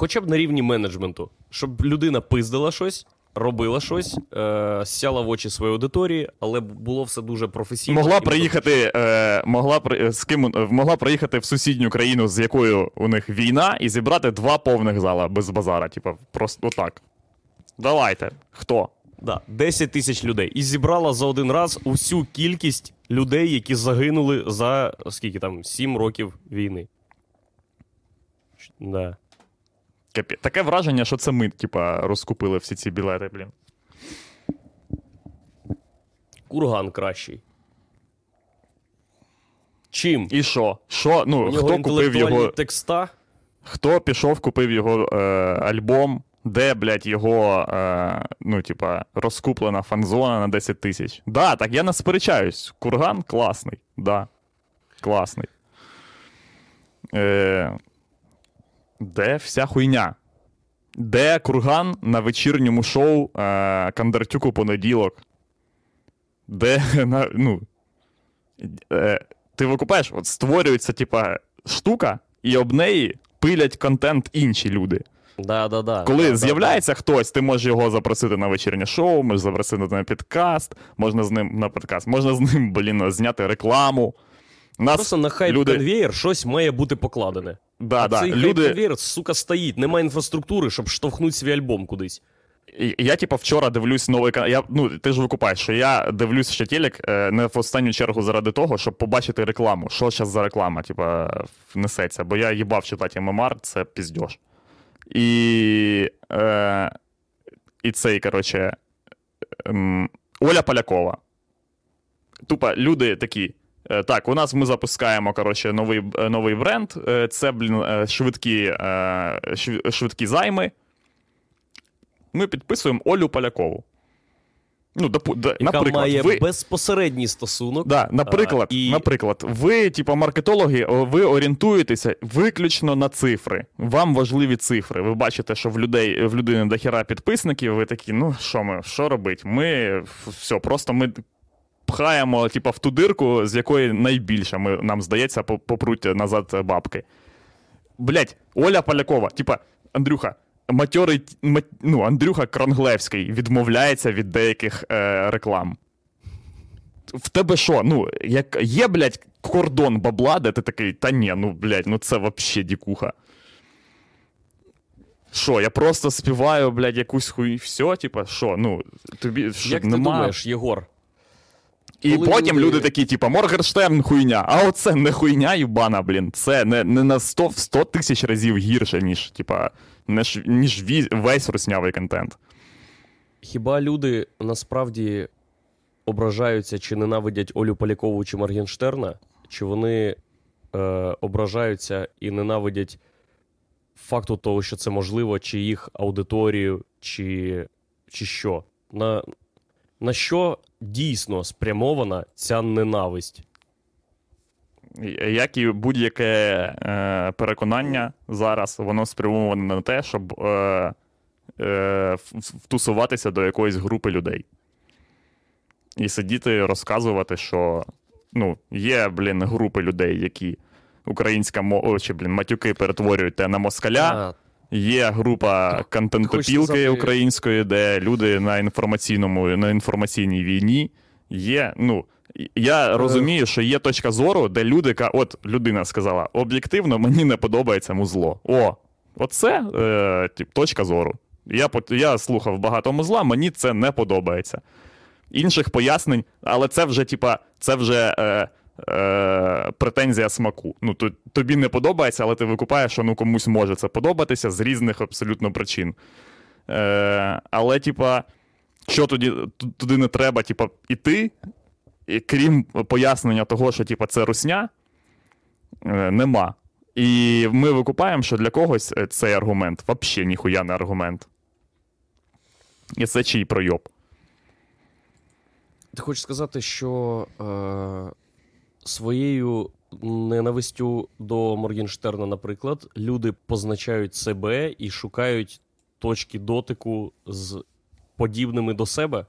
Хоча б на рівні менеджменту, щоб людина пиздила щось, робила щось, е, сяла в очі своєї аудиторії, але було все дуже професійно. Могла приїхати, е, могла, при- з ким, е, могла приїхати в сусідню країну, з якою у них війна, і зібрати два повних зала без базара. Типа, просто отак. Давайте. Хто? Да, 10 тисяч людей. І зібрала за один раз усю кількість людей, які загинули за скільки там, 7 років війни. Да. Капі... Таке враження, що це ми, типа, розкупили всі ці білети, блін. Курган кращий. Чим? І що? Що? Ну, У нього хто купив інтелектуальні його. текста. Хто пішов, купив його е, альбом, де, блядь, його, е, ну, типа, розкуплена фанзона на 10 тисяч. Да, так я не сперечаюсь. Курган класний. Да. Класний. Е, де вся хуйня? Де курган на вечірньому шоу е, Кондратюк понеділок? Де на, ну, е, ти викупаєш, от створюється, типа, штука, і об неї пилять контент інші люди. Да, да, да. Коли да, да, з'являється хтось, ти можеш його запросити на вечірнє шоу, можеш запросити на підкаст, можна з ним на підкаст, можна з ним, блін, зняти рекламу. Нас Просто на хайп люди- щось має бути покладене. Да, а да, цей люди... хайп сука, стоїть. Немає інфраструктури, щоб штовхнути свій альбом кудись. Я, типу, вчора дивлюсь новий канал. Я, ну, ти ж викупаєш, що я дивлюсь ще телек е, не в останню чергу заради того, щоб побачити рекламу. Що зараз за реклама, типа, несеться. Бо я їбав читати ММР, це піздьош. І, е, і цей, коротше, ем, Оля Полякова. Тупо люди такі. Е, Так, у нас ми запускаємо коротше, новий, е, новий бренд. Е, Це, блін, швидкі, швидкі займи ми підписуємо Олю Полякову. Ну, допу, да, яка наприклад, має ви, безпосередній стосунок. Да, наприклад, А, і- наприклад, ви, типу, маркетологи, ви орієнтуєтеся виключно на цифри. Вам важливі цифри. Ви бачите, що в людей в людини дохера підписників. Ви такі, ну що ми, що робить? Ми все, просто ми пхаємо, типу, в ту дирку, з якої найбільше ми, нам здається, попруть назад бабки. Блять, Оля Полякова, типа, Андрюха. Матьорий, ма- ну, Андрюха Кранглевський відмовляється від деяких е, реклам в тебе що? Ну, як є, блядь, кордон бабла, де ти такий, та ні, ну, блядь, ну це вообще дікуха. Що, я просто співаю, блядь, якусь хуй, все, типа, що, ну, тобі що, Як ти думаєш, Єгор? І коли потім люди- люди такі, типа, Моргенштерн хуйня, а оце не хуйня юбана, блін. Це не, не на 100, 100 тисяч разів гірше, ніж, типа, ніж, ніж весь руснявий контент. Хіба люди насправді ображаються чи ненавидять Олю Полякову чи Моргенштерна? Чи вони е, ображаються і ненавидять факту того, що це можливо, чи їх аудиторію, чи, чи що? На, на що дійсно спрямована ця ненависть? Як і будь-яке е, переконання зараз, воно спрямоване на те, щоб е, е, втусуватися до якоїсь групи людей. І сидіти, розказувати, що ну, є, блін, групи людей, які українська мова, чи, блін, матюки перетворюють те на москаля. Є група контентопілки української, де люди на інформаційному на інформаційній війні. Є, ну я розумію, що є точка зору, де люди ка- от людина сказала: об'єктивно, мені не подобається музло. О, оце е, тип, точка зору. Я я слухав багато музла, мені це не подобається. Інших пояснень, але це вже, типа, це вже е, е, претензія смаку. Ну, то, тобі не подобається, але ти викупаєш, що ну комусь може це подобатися з різних абсолютно причин. Е, але, типа, що тоді туди не треба, типа, іти, і крім пояснення того, що типа, це русня, е, нема. І ми викупаємо, що для когось е, цей аргумент взагалі ніхуя не аргумент. І це чий пройоб. Ти хочеш сказати, що е, своєю ненавистю до Моргенштерна, наприклад, люди позначають себе і шукають точки дотику з подібними до себе?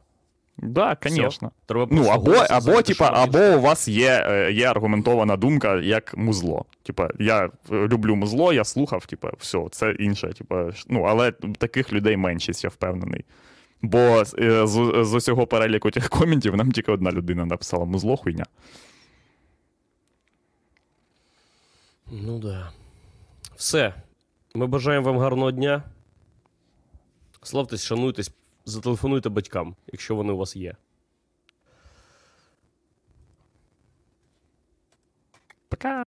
Да, звісно. Треба Ну, або, або, типа, або у вас є, е, є аргументована думка як музло. Типа, я е, люблю музло, я слухав, типа, все, це інше. Типа, ну, але таких людей меншість, я впевнений. Бо е, з, з усього переліку тих коментів нам тільки одна людина написала музло хуйня. Ну да. Все. Ми бажаємо вам гарного дня. Славтесь, шануйтесь, зателефонуйте батькам, якщо вони у вас є. Пока.